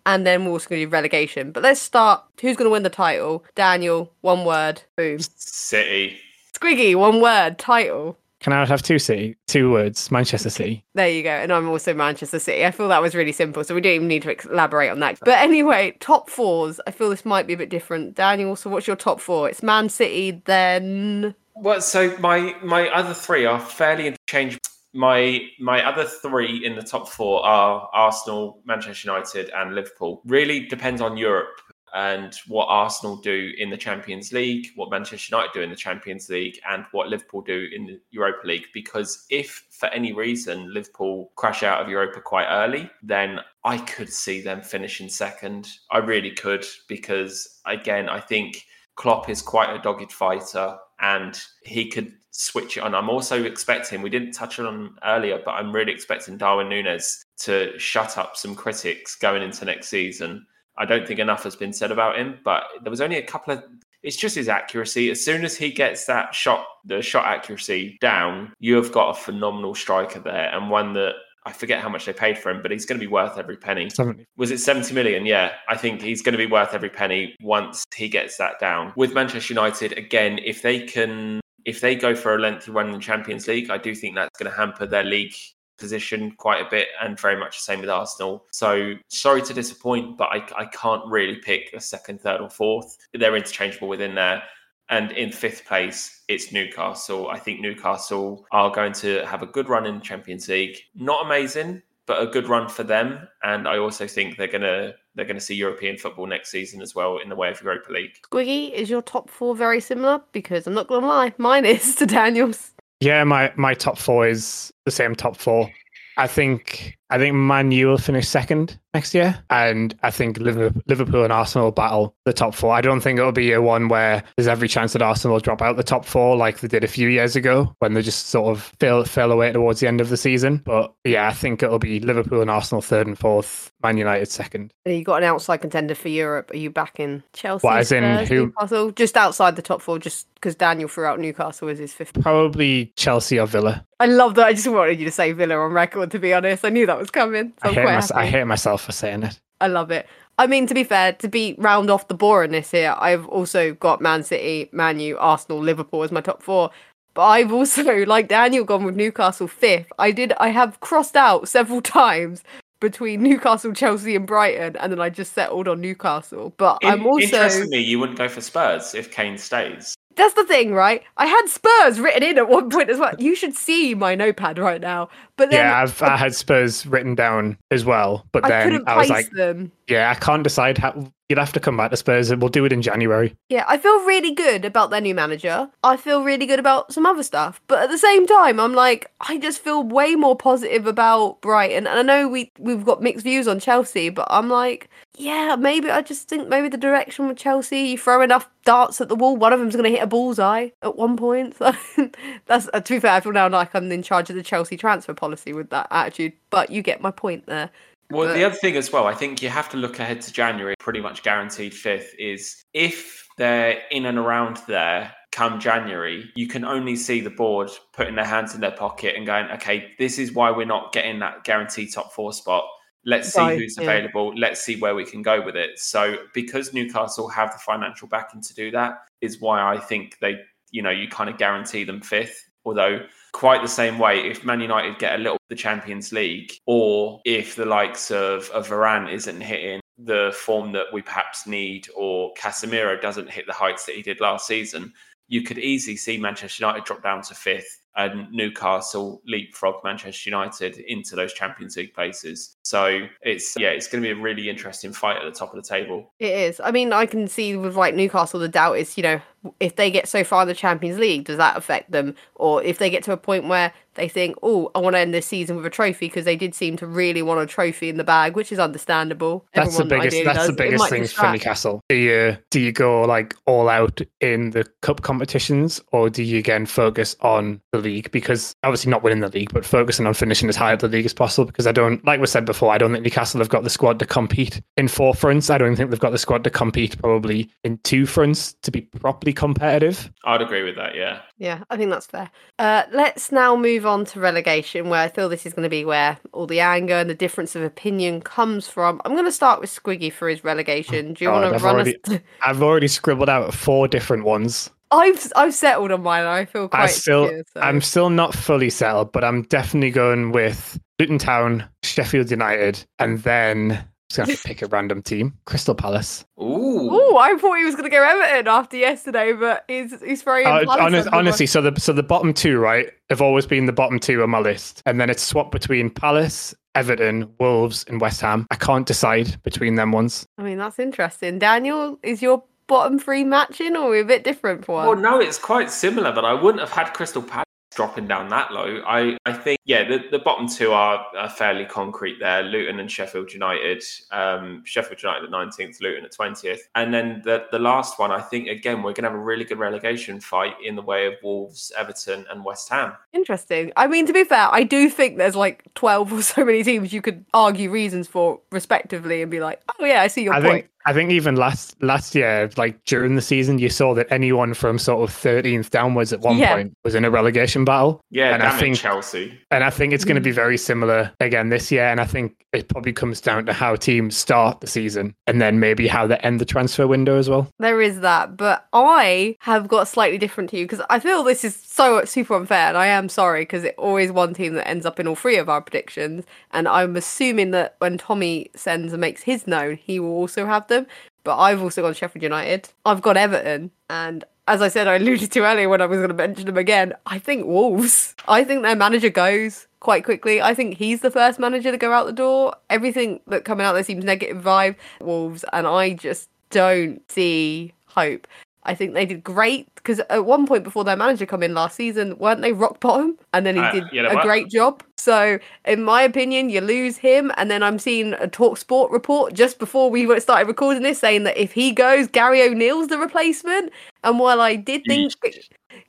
Speaker 3: And then we're also going to do relegation. But let's start. Who's going to win the title? Daniel, one word, boom.
Speaker 6: City.
Speaker 3: Squiggy, one word, title.
Speaker 2: Can I have two city, two words? Manchester City.
Speaker 3: There you go. And I'm also Manchester City. I feel that was really simple, so we don't even need to elaborate on that. But anyway, top fours. I feel this might be a bit different. Daniel, so what's your top four? It's Man City, then.
Speaker 6: Well, so my my other three are fairly interchangeable. My my other three in the top four are Arsenal, Manchester United, and Liverpool. Really depends on Europe and what Arsenal do in the Champions League, what Manchester United do in the Champions League, and what Liverpool do in the Europa League. Because if for any reason Liverpool crash out of Europa quite early, then I could see them finishing second. I really could because again, I think Klopp is quite a dogged fighter and he could switch it on. I'm also expecting, we didn't touch on earlier, but I'm really expecting Darwin Núñez to shut up some critics going into next season. I don't think enough has been said about him, but there was only a couple of it's just his accuracy. As soon as he gets that shot, the shot accuracy down, you have got a phenomenal striker there and one that I forget how much they paid for him, but he's going to be worth every penny.
Speaker 2: Seventy.
Speaker 6: Was it 70 million? Yeah, I think he's going to be worth every penny once he gets that down. With Manchester United, again, if they can, if they go for a lengthy run in the Champions League, I do think that's going to hamper their league position quite a bit, and very much the same with Arsenal. So sorry to disappoint, but I, I can't really pick a second, third, or fourth. They're interchangeable within there. And in fifth place, it's Newcastle. I think Newcastle are going to have a good run in the Champions League. Not amazing, but a good run for them. And I also think they're gonna they're gonna see European football next season as well in the way of Europa League.
Speaker 3: Squiggy, is your top four very similar? Because I'm not to lie, mine is to Daniel's.
Speaker 2: Yeah, my my top four is the same top four. I think I think Man U will finish second next year, and I think Liverpool and Arsenal battle the top four. I don't think it'll be a one where there's every chance that Arsenal will drop out the top four like they did a few years ago when they just sort of fell fell away towards the end of the season. But yeah, I think it'll be Liverpool and Arsenal third and fourth, Man United second.
Speaker 3: You got an outside contender for Europe. Are you back in Chelsea?
Speaker 2: What, as in
Speaker 3: Spurs,
Speaker 2: who-
Speaker 3: Newcastle? Just outside the top four, just because Daniel threw out Newcastle as his fifth.
Speaker 2: Probably Chelsea or Villa.
Speaker 3: I love that. I just wanted you to say Villa on record. To be honest, I knew that was coming. So
Speaker 2: I hate,
Speaker 3: quite
Speaker 2: mys- I hate myself for saying it.
Speaker 3: I love it. I mean, to be fair, to be round off the boringness here, I've also got Man City, Man U, Arsenal, Liverpool as my top four. But I've also, like Daniel, gone with Newcastle fifth. I did. I have crossed out several times between Newcastle, Chelsea, and Brighton, and then I just settled on Newcastle. But
Speaker 6: In-
Speaker 3: I'm also
Speaker 6: Interestingly, you wouldn't go for Spurs if Kane stays.
Speaker 3: that's the thing, right? I had Spurs written in at one point as well. You should see my notepad right now. But then
Speaker 2: yeah, I've I had Spurs written down as well, but
Speaker 3: I
Speaker 2: then I was like,
Speaker 3: them.
Speaker 2: yeah, I can't decide how. You'd have to come back to Spurs, and we'll do it in January.
Speaker 3: Yeah, I feel really good about their new manager. I feel really good about some other stuff. But at the same time, I'm like, I just feel way more positive about Brighton. And I know we we've got mixed views on Chelsea, but I'm like, yeah, maybe I just think maybe the direction with Chelsea, you throw enough darts at the wall, one of them's going to hit a bullseye at one point. So that's uh, to be fair, I feel now like I'm in charge of the Chelsea transfer policy with that attitude. But you get my point there.
Speaker 6: Well,
Speaker 3: But-
Speaker 6: the other thing as well, I think you have to look ahead to January, pretty much guaranteed fifth, is if they're in and around there come January, you can only see the board putting their hands in their pocket and going, okay, this is why we're not getting that guaranteed top four spot. Let's see
Speaker 3: Right,
Speaker 6: who's
Speaker 3: yeah.
Speaker 6: available. Let's see where we can go with it. So, because Newcastle have the financial backing to do that, is why I think they, you know, you kind of guarantee them fifth. Although, quite the same way, if Man United get a little the Champions League, or if the likes of, of Varane isn't hitting the form that we perhaps need, or Casemiro doesn't hit the heights that he did last season, you could easily see Manchester United drop down to fifth and Newcastle leapfrog Manchester United into those Champions League places. So it's yeah, it's going to be a really interesting fight at the top of the table.
Speaker 3: It is. I mean, I can see with like Newcastle, the doubt is, you know, if they get so far in the Champions League, does that affect them? Or if they get to a point where they think, oh, I want to end this season with a trophy because they did seem to really want a trophy in the bag, which is understandable.
Speaker 2: That's the biggest. That's
Speaker 3: does.
Speaker 2: the biggest thing for. Newcastle. Do you do you go like all out in the cup competitions, or do you again focus on the league? Because obviously not winning the league, but focusing on finishing as high up the league as possible. Because I don't, like we said before, I don't think Newcastle have got the squad to compete in four fronts. I don't think they've got the squad to compete probably in two fronts to be properly competitive.
Speaker 6: I'd agree with that. Yeah.
Speaker 3: Yeah, I think that's fair. Uh, let's now move on to relegation, where I feel this is going to be where all the anger and the difference of opinion comes from. I'm going to start with Squiggy for his relegation. Do you
Speaker 2: God,
Speaker 3: want to
Speaker 2: I've
Speaker 3: run
Speaker 2: already-
Speaker 3: us?
Speaker 2: I've already scribbled out four different ones.
Speaker 3: I've I've settled on mine. I feel quite.
Speaker 2: I still,
Speaker 3: secure, so-
Speaker 2: I'm still not fully settled, but I'm definitely going with Luton Town, Sheffield United, and then I'm just gonna have to pick a random team. Crystal Palace.
Speaker 6: Ooh.
Speaker 3: Oh, I thought he was going to go Everton after yesterday, but he's he's very.
Speaker 2: Uh, honest, honestly, so the so the bottom two, right, have always been the bottom two on my list, and then it's swapped between Palace, Everton, Wolves, and West Ham. I can't decide between them ones.
Speaker 3: I mean, that's interesting. Daniel, is your bottom three matching, or are we a bit different for
Speaker 6: Well,
Speaker 3: one?
Speaker 6: no, it's quite similar, but I wouldn't have had Crystal Palace dropping down that low. I, I think, yeah, the, the bottom two are, are fairly concrete there Luton and Sheffield United. Um, Sheffield United at 19th, Luton at 20th. And then the, the last one, I think, again, we're going to have a really good relegation fight in the way of Wolves, Everton, and West Ham.
Speaker 3: Interesting. I mean, to be fair, I do think there's like 12 or so many teams you could argue reasons for, respectively, and be like, oh, yeah, I see your
Speaker 2: I
Speaker 3: point.
Speaker 2: think I think even last last year, like during the season, you saw that anyone from sort of 13th downwards at one
Speaker 3: Yeah.
Speaker 2: point was in a relegation battle.
Speaker 6: Yeah,
Speaker 2: And I think-
Speaker 6: it, Chelsea.
Speaker 2: And I think it's going to
Speaker 3: Mm.
Speaker 2: be very similar again this year. And I think it probably comes down to how teams start the season and then maybe how they end the transfer window as well.
Speaker 3: There is that, but I have got slightly different to you because I feel this is so super unfair, and I am sorry because it's always one team that ends up in all three of our predictions, and I'm assuming that when Tommy sends and makes his known, he will also have them. But I've also gone Sheffield United. I've got Everton, and as I said, I alluded to earlier when I was going to mention them again. I think Wolves. I think their manager goes quite quickly. I think he's the first manager to go out the door. Everything that coming out there seems negative vibe. Wolves, and I just don't see hope. I think they did great because at one point before their manager come in last season, weren't they rock bottom? And then he
Speaker 6: Uh,
Speaker 3: did
Speaker 6: yeah, they
Speaker 3: a great job. So, in my opinion, you lose him, and then I'm seeing a Talk Sport report just before we started recording this saying that if he goes, Gary O'Neill's the replacement. And while I did think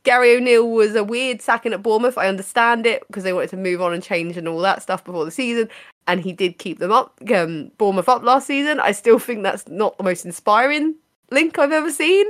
Speaker 3: Gary O'Neill was a weird sacking at Bournemouth, I understand it because they wanted to move on and change and all that stuff before the season. And he did keep them up, um, Bournemouth up last season. I still think that's not the most inspiring link I've ever seen.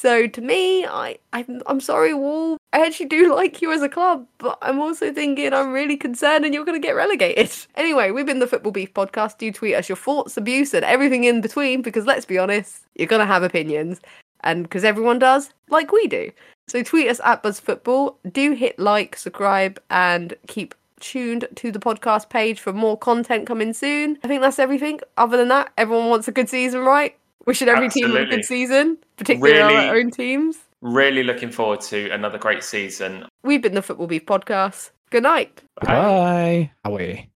Speaker 3: So to me, I, I'm, I'm sorry, Wall. I actually do like you as a club, but I'm also thinking I'm really concerned and you're going to get relegated. Anyway, we've been the Football Beef podcast. Do tweet us your thoughts, abuse, and everything in between because let's be honest, you're going to have opinions. And because everyone does, like we do. So tweet us at BuzzedFootball. Do hit like, subscribe, and keep tuned to the podcast page for more content coming soon. I think that's everything. Other than that, everyone wants a good season, right? Wishing every team a good season, particularly our own teams.
Speaker 6: Really looking forward to another great season.
Speaker 3: We've been the Football Beef Podcast. Good night.
Speaker 2: Bye. Away.